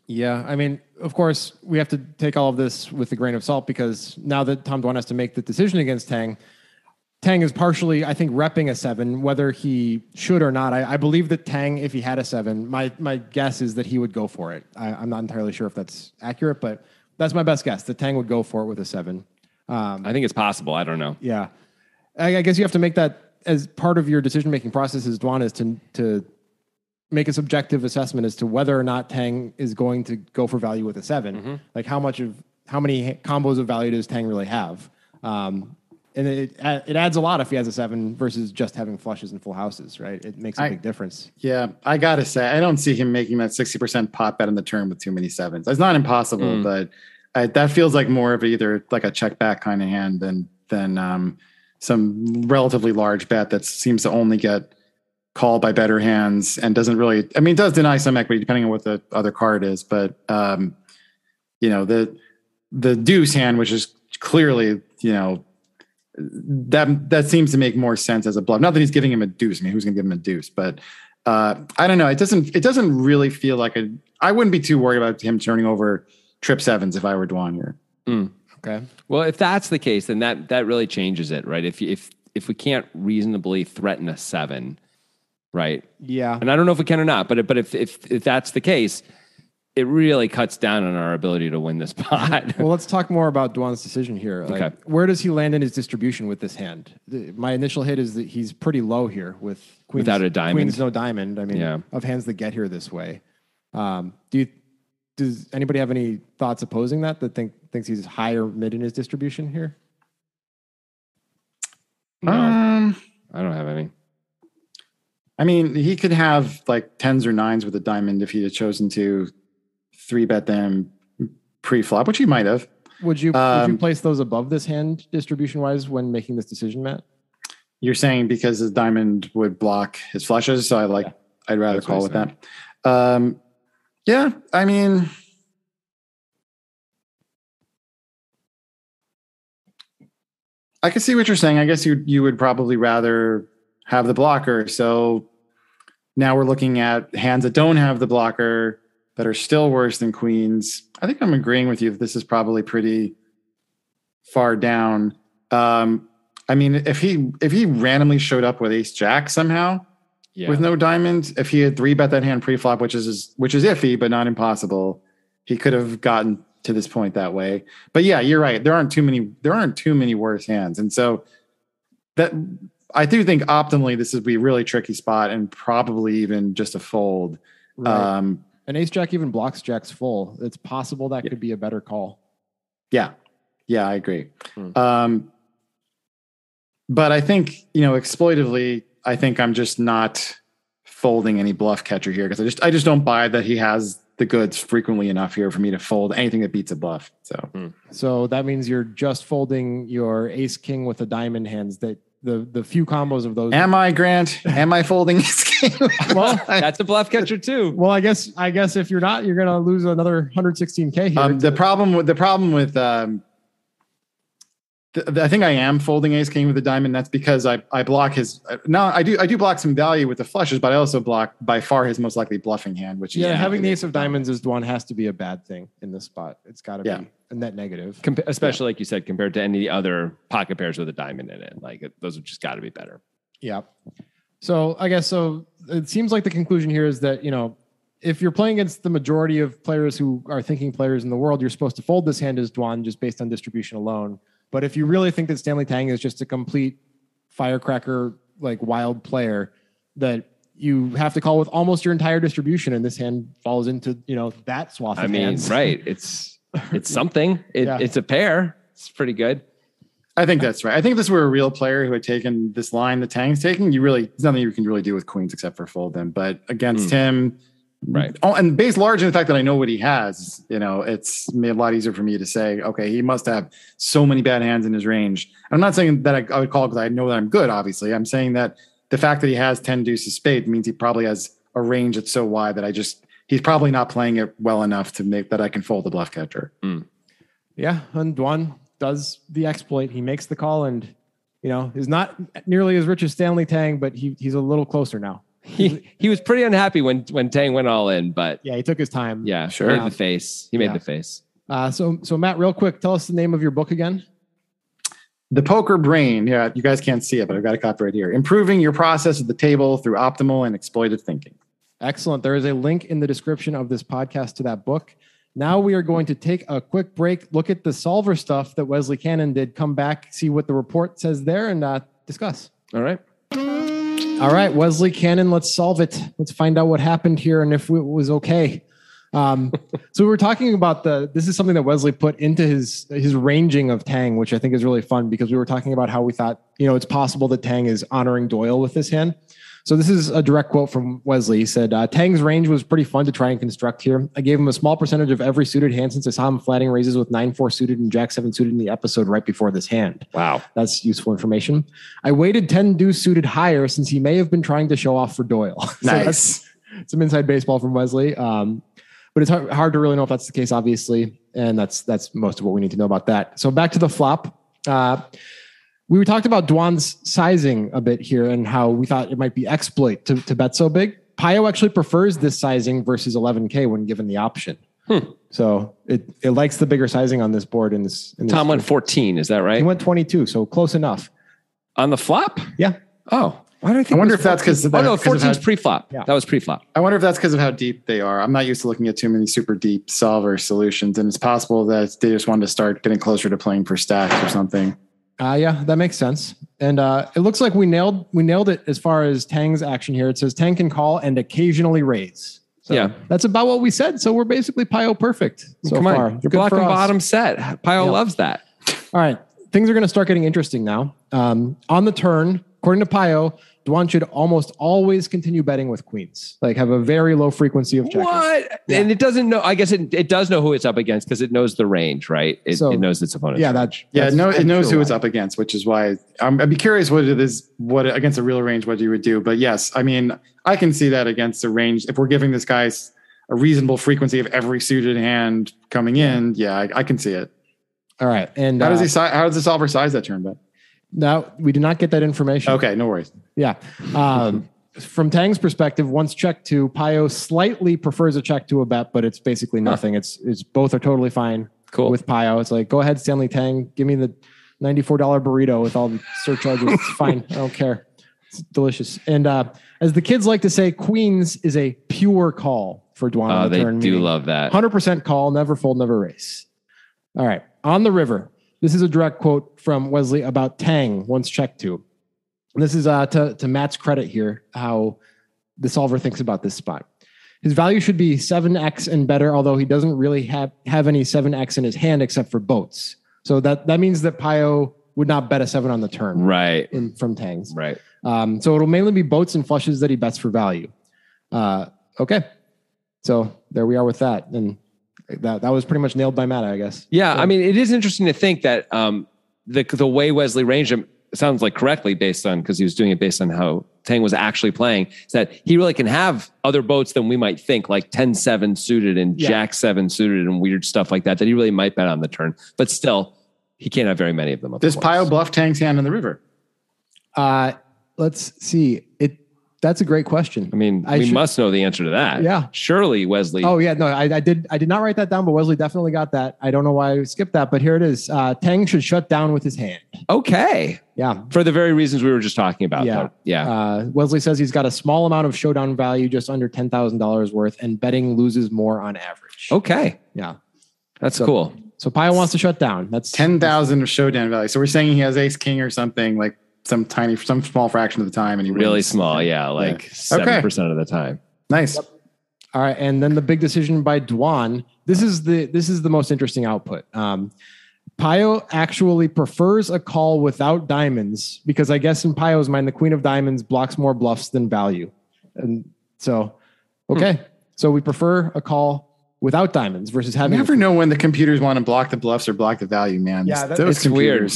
Yeah, I mean, of course, we have to take all of this with a grain of salt because now that Tom Dwan has to make the decision against Tang, Tang is partially, I think, repping a seven, whether he should or not. I, I believe that Tang, if he had a seven, my my guess is that he would go for it. I, I'm not entirely sure if that's accurate, but that's my best guess. That Tang would go for it with a seven. Um, I think it's possible. I don't know. yeah, I, I guess you have to make that as part of your decision making process as Dwan is to to make a subjective assessment as to whether or not Tang is going to go for value with a 7 Like how much of how many combos of value does Tang really have? Um, and it it adds a lot if he has a seven versus just having flushes and full houses, right? It makes a I- big difference. Yeah, I gotta say, I don't see him making that sixty percent pot bet in the turn with too many sevens. It's not impossible, but I, that feels like more of either like a check back kind of hand than than um, some relatively large bet that seems to only get called by better hands and doesn't really. I mean, it does deny some equity depending on what the other card is, but um, you know the the deuce hand, which is clearly you know that that seems to make more sense as a bluff. Not that he's giving him a deuce. I mean, who's going to give him a deuce? But uh, I don't know. It doesn't. It doesn't really feel like a. I wouldn't be too worried about him turning over trip sevens if I were Dwan here. Okay. Well, if that's the case, then that that really changes it, right? If if if we can't reasonably threaten a seven, right? Yeah. And I don't know if we can or not, but but if if if that's the case, it really cuts down on our ability to win this pot. Well, let's talk more about Dwan's decision here. Like, Okay. Where does he land in his distribution with this hand? The- my initial hit is that he's pretty low here with queens, Without a diamond. Queens, no diamond. I mean, Yeah. of hands that get here this way. Um, do you? Does anybody have any thoughts opposing that? That think thinks he's high or mid in his distribution here? No. Um, I don't have any. I mean, he could have like tens or nines with a diamond if he had chosen to three bet them pre-flop, which he might have. Would you would you Um, place those above this hand distribution wise when making this decision, Matt? You're saying because his diamond would block his flushes, so I like I'd rather That's call with I'm that. Um, yeah, I mean, I can see what you're saying. I guess you you would probably rather have the blocker. So now we're looking at hands that don't have the blocker that are still worse than queens. I think I'm agreeing with you. that This is probably pretty far down. Um, I mean, if he if he randomly showed up with ace jack somehow Yeah. with no diamonds, if he had three bet that hand pre-flop, which is which is iffy but not impossible, he could have gotten to this point that way. But yeah, you're right. There aren't too many there aren't too many worse hands. And so that I do think optimally this would be a really tricky spot and probably even just a fold. Um An ace jack even blocks jacks full. It's possible that could be a better call. Yeah. Yeah, I agree. Hmm. Um, but I think, you know, exploitively, I think I'm just not folding any bluff catcher here because I just I just don't buy that he has the goods frequently enough here for me to fold anything that beats a bluff. So So that means you're just folding your ace king with the diamond hands that the the few combos of those. am I Grant? Am I folding this game? well, That's a bluff catcher too. well, I guess I guess if you're not, you're gonna lose another 116k here. um, the problem with the problem with um, th- th- I think I am folding ace king with a diamond. That's because I I block his uh, no I do I do block some value with the flushes, but I also block by far his most likely bluffing hand, which is yeah, having the ace of diamonds is one has to be a bad thing in this spot. It's got to Yeah. be a net negative. Compa- especially like you said, compared to any other pocket pairs with a diamond in it. Like it, those have just got to be better. Yeah. So I guess so. It seems like the conclusion here is that you know if you're playing against the majority of players who are thinking players in the world, you're supposed to fold this hand as Dwan just based on distribution alone. But if you really think that Stanley Tang is just a complete firecracker, like wild player, that you have to call with almost your entire distribution, and this hand falls into you know that swath. Of I mean, hands. right? It's it's something. It, Yeah. It's a pair. It's pretty good. I think that's right. I think if this were a real player who had taken this line the Tang's taking, you really there's nothing you can really do with queens except for fold them. But against hmm. him, Right. Oh, and based large on the fact that I know what he has, you know, it's made a lot easier for me to say, okay, he must have so many bad hands in his range. I'm not saying that I, I would call because I know that I'm good. Obviously, I'm saying that the fact that he has ten deuces spade means he probably has a range that's so wide that I just he's probably not playing it well enough to make that I can fold the bluff catcher. Hmm. Yeah, and Dwan does the exploit. He makes the call, and you know is not nearly as rich as Stanley Tang, but he he's a little closer now. He he was pretty unhappy when when Tang went all in, but Yeah, he took his time. yeah, Sure. Made the face. He made Yeah. the face. Uh, so so Matt, real quick, tell us the name of your book again. The poker brain. Yeah, you guys can't see it, but I've got a copy right here. Improving your process at the table through optimal and exploitive thinking. Excellent. There is a link in the description of this podcast to that book. Now we are going to take a quick break, look at the solver stuff that Wesley Cannon did, come back, see what the report says there, and uh, discuss. All right. All right, Wesley Cannon, let's solve it. Let's find out what happened here and if it was okay. Um, so we were talking about the. This is something that Wesley put into his his ranging of Tang, which I think is really fun because we were talking about how we thought you know it's possible that Tang is honoring Doyle with this hand. So this is a direct quote from Wesley. He said, uh, "Tang's range was pretty fun to try and construct here. I gave him a small percentage of every suited hand since I saw him flatting raises with nine four suited and jack seven suited in the episode right before this hand. Wow. That's useful information. I weighted 10 deuce suited higher since he may have been trying to show off for Doyle. So that's some inside baseball from Wesley. Um, but it's hard, hard to really know if that's the case, obviously. And that's that's most of what we need to know about that. So back to the flop. Uh, we talked about Dwan's sizing a bit here and how we thought it might be exploit to, to bet so big. Pio actually prefers this sizing versus 11K when given the option. Hmm. So it, it likes the bigger sizing on this board. In this, in this Tom went 14. Is that right? he went 22, so close enough. On the flop? Yeah. Oh. Why do I think I wonder it was if that's 'cause 14? Oh, no, because of 14's pre-flop. Yeah. That was pre-flop. I wonder if that's because of how deep they are. I'm not used to looking at too many super deep solver solutions, and it's possible that they just wanted to start getting closer to playing for stacks or something. Uh, yeah, that makes sense. And uh, it looks like we nailed we nailed it as far as Tang's action here. It says Tang can call and occasionally raise. So Yeah. that's about what we said. So we're basically Pio perfect so Come far. on. Good block and us. bottom set. Pio Yeah. loves that. All right, things are going to start getting interesting now. Um, on the turn, according to Pio, Dwan should almost always continue betting with queens, like have a very low frequency of checking. What? Yeah. And it doesn't know. I guess it, it does know who it's up against because it knows the range, right? It, So- it knows its opponent. Yeah, that Yeah, no, it knows sure who it's up against, which is why I'm, I'd be curious what it is, what against a real range, what you would do. But yes, I mean, I can see that against a range. If we're giving this guy a reasonable frequency of every suited hand coming in, yeah, I, I can see it. All right, and How does uh, he? si- How does the solver size that turn bet? Now we did not get that information. Okay, no worries. Yeah. Um, from Tang's perspective, once check to Pio slightly prefers a check to a bet, but it's basically nothing. It's it's both are totally fine Cool. with Pio. It's like, go ahead, Stanley Tang, give me the $94 burrito with all the surcharges. It's fine. I don't care. It's delicious. And uh, as the kids like to say, Queens is a pure call for Dwan Oh, they do meaning love that. 100% call, never fold, never race. All right. On the river. This is a direct quote from Wesley about Tang once checked to. And this is uh, to, to Matt's credit here, how the solver thinks about this spot. His value should be 7x and better, although he doesn't really have, have any 7x in his hand except for boats. So that, that means that Pio would not bet a 7 on the turn Right. in, from Tang's. Right. Um, so it'll mainly be boats and flushes that he bets for value. Uh, okay. So there we are with that. And that, that was pretty much nailed by Matt, I guess. Yeah, I mean, it is interesting to think that um, the the way Wesley ranged him sounds like correctly based on because he was doing it based on how Tang was actually playing. Is that he really can have other boats than we might think, like 10-7 suited and Yeah. Jack seven suited and weird stuff like that. That he really might bet on the turn, but still, he can't have very many of them. This pile Pio bluff Tang's hand in the river? Uh, let's see. It that's a great question. I mean, I we should- must know the answer to that. Yeah. surely Wesley. Oh yeah, no, I, I did. I did not write that down, but Wesley definitely got that. I don't know why I skipped that, but here it is. Uh, Tang should shut down with his hand. okay. Yeah, For the very reasons we were just talking about. Yeah. though. yeah. Uh, Wesley says he's got a small amount of showdown value, just under ten thousand dollars worth, and betting loses more on average. okay, yeah. that's So- cool. So Pio wants to shut down. That's Ten thousand of showdown value. So we're saying he has ace king or something like some tiny, some small fraction of the time, and he Really wins. small. Yeah, like seven Okay. percent of the time. Nice. All right, and then the big decision by Dwan. This is the this is the most interesting output. Um, Pio actually prefers a call without diamonds because I guess in Pio's mind, the queen of diamonds blocks more bluffs than value, and so okay, so we prefer a call without diamonds versus having. You never know when the computers want to block the bluffs or block the value, man. Yeah, that- those it's weird.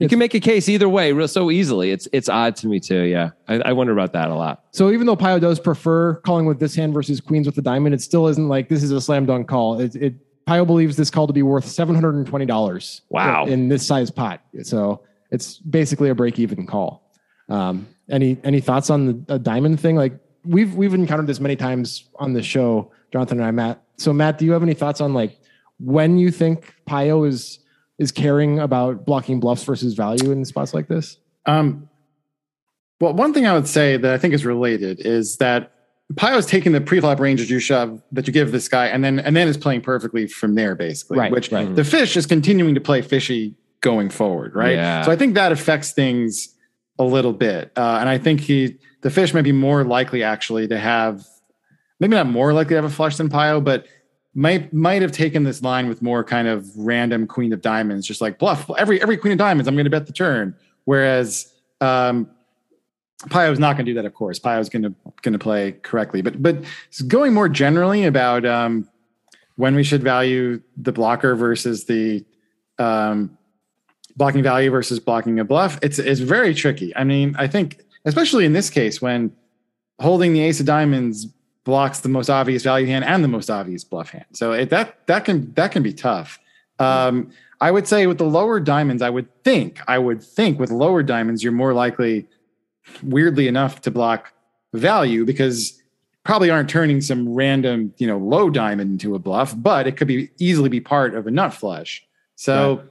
You can make a case either way, real so easily. It's it's odd to me too. Yeah, I, I wonder about that a lot. So even though Pio does prefer calling with this hand versus queens with the diamond, it still isn't like this is a slam dunk call. It, it Pio believes this call to be worth seven hundred and twenty dollars. Wow. In this size pot, so it's basically a break even call. Um, any any thoughts on the a diamond thing? Like we've we've encountered this many times on the show, Jonathan and I, Matt. So Matt, do you have any thoughts on like when you think Pio is is caring about blocking bluffs versus value in spots like this? Um, well, one thing I would say that I think is related is that Pio is taking the pre-flop range that you shove that you give this guy, and then and then is playing perfectly from there, basically. Right, Which right. the fish is continuing to play fishy going forward, right? Yeah. So I think that affects things a little bit, uh, and I think he the fish may be more likely actually to have maybe not more likely to have a flush than Pio, but might might have taken this line with more kind of random queen of diamonds, just like bluff every every queen of diamonds. I'm going to bet the turn. Whereas um, is not going to do that, of course. Pio is going to going to play correctly, but but going more generally about um, when we should value the blocker versus the um, blocking value versus blocking a bluff. It's it's very tricky. I mean, I think especially in this case when holding the ace of diamonds blocks the most obvious value hand and the most obvious bluff hand. So it, that that can that can be tough. Um, I would say with the lower diamonds, I would think I would think with lower diamonds, you're more likely, weirdly enough, to block value because probably aren't turning some random you know low diamond into a bluff, but it could be easily be part of a nut flush. So.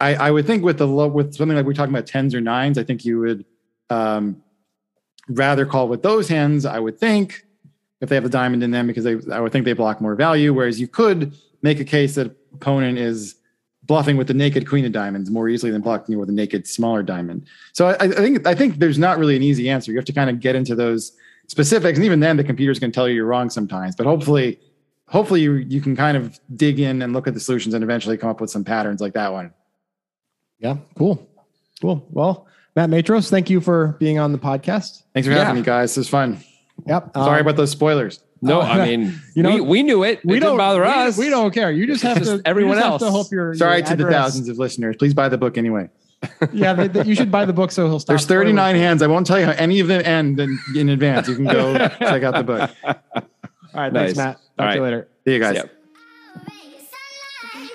I, I would think with the low with something like we're talking about tens or nines, I think you would um, rather call with those hands. I would think if they have the diamond in them because they I would think they block more value. Whereas you could make a case that opponent is bluffing with the naked queen of diamonds more easily than blocking with a naked smaller diamond. So I, I think I think there's not really an easy answer. You have to kind of get into those specifics, and even then, the computer's going to tell you you're wrong sometimes. But hopefully, hopefully you you can kind of dig in and look at the solutions and eventually come up with some patterns like that one. Yeah, cool. Cool. Well, Matt Matros, thank you for being on the podcast. Thanks for Yeah. having me, guys. This is fun. Yep. Sorry Um, about those spoilers. No, Oh, I mean, you know, we, we knew it. we it don't bother we, us. We don't care. You just have Just to. everyone else. To hope your Sorry your to the thousands of listeners. Please buy the book anyway. Yeah, they, they- you should buy the book so he'll stop. There's 39 hands. I won't tell you how any of them end in, in advance. You can go check out the book. All right, Nice. thanks, Matt. Talk All to you later. See you guys. Yep.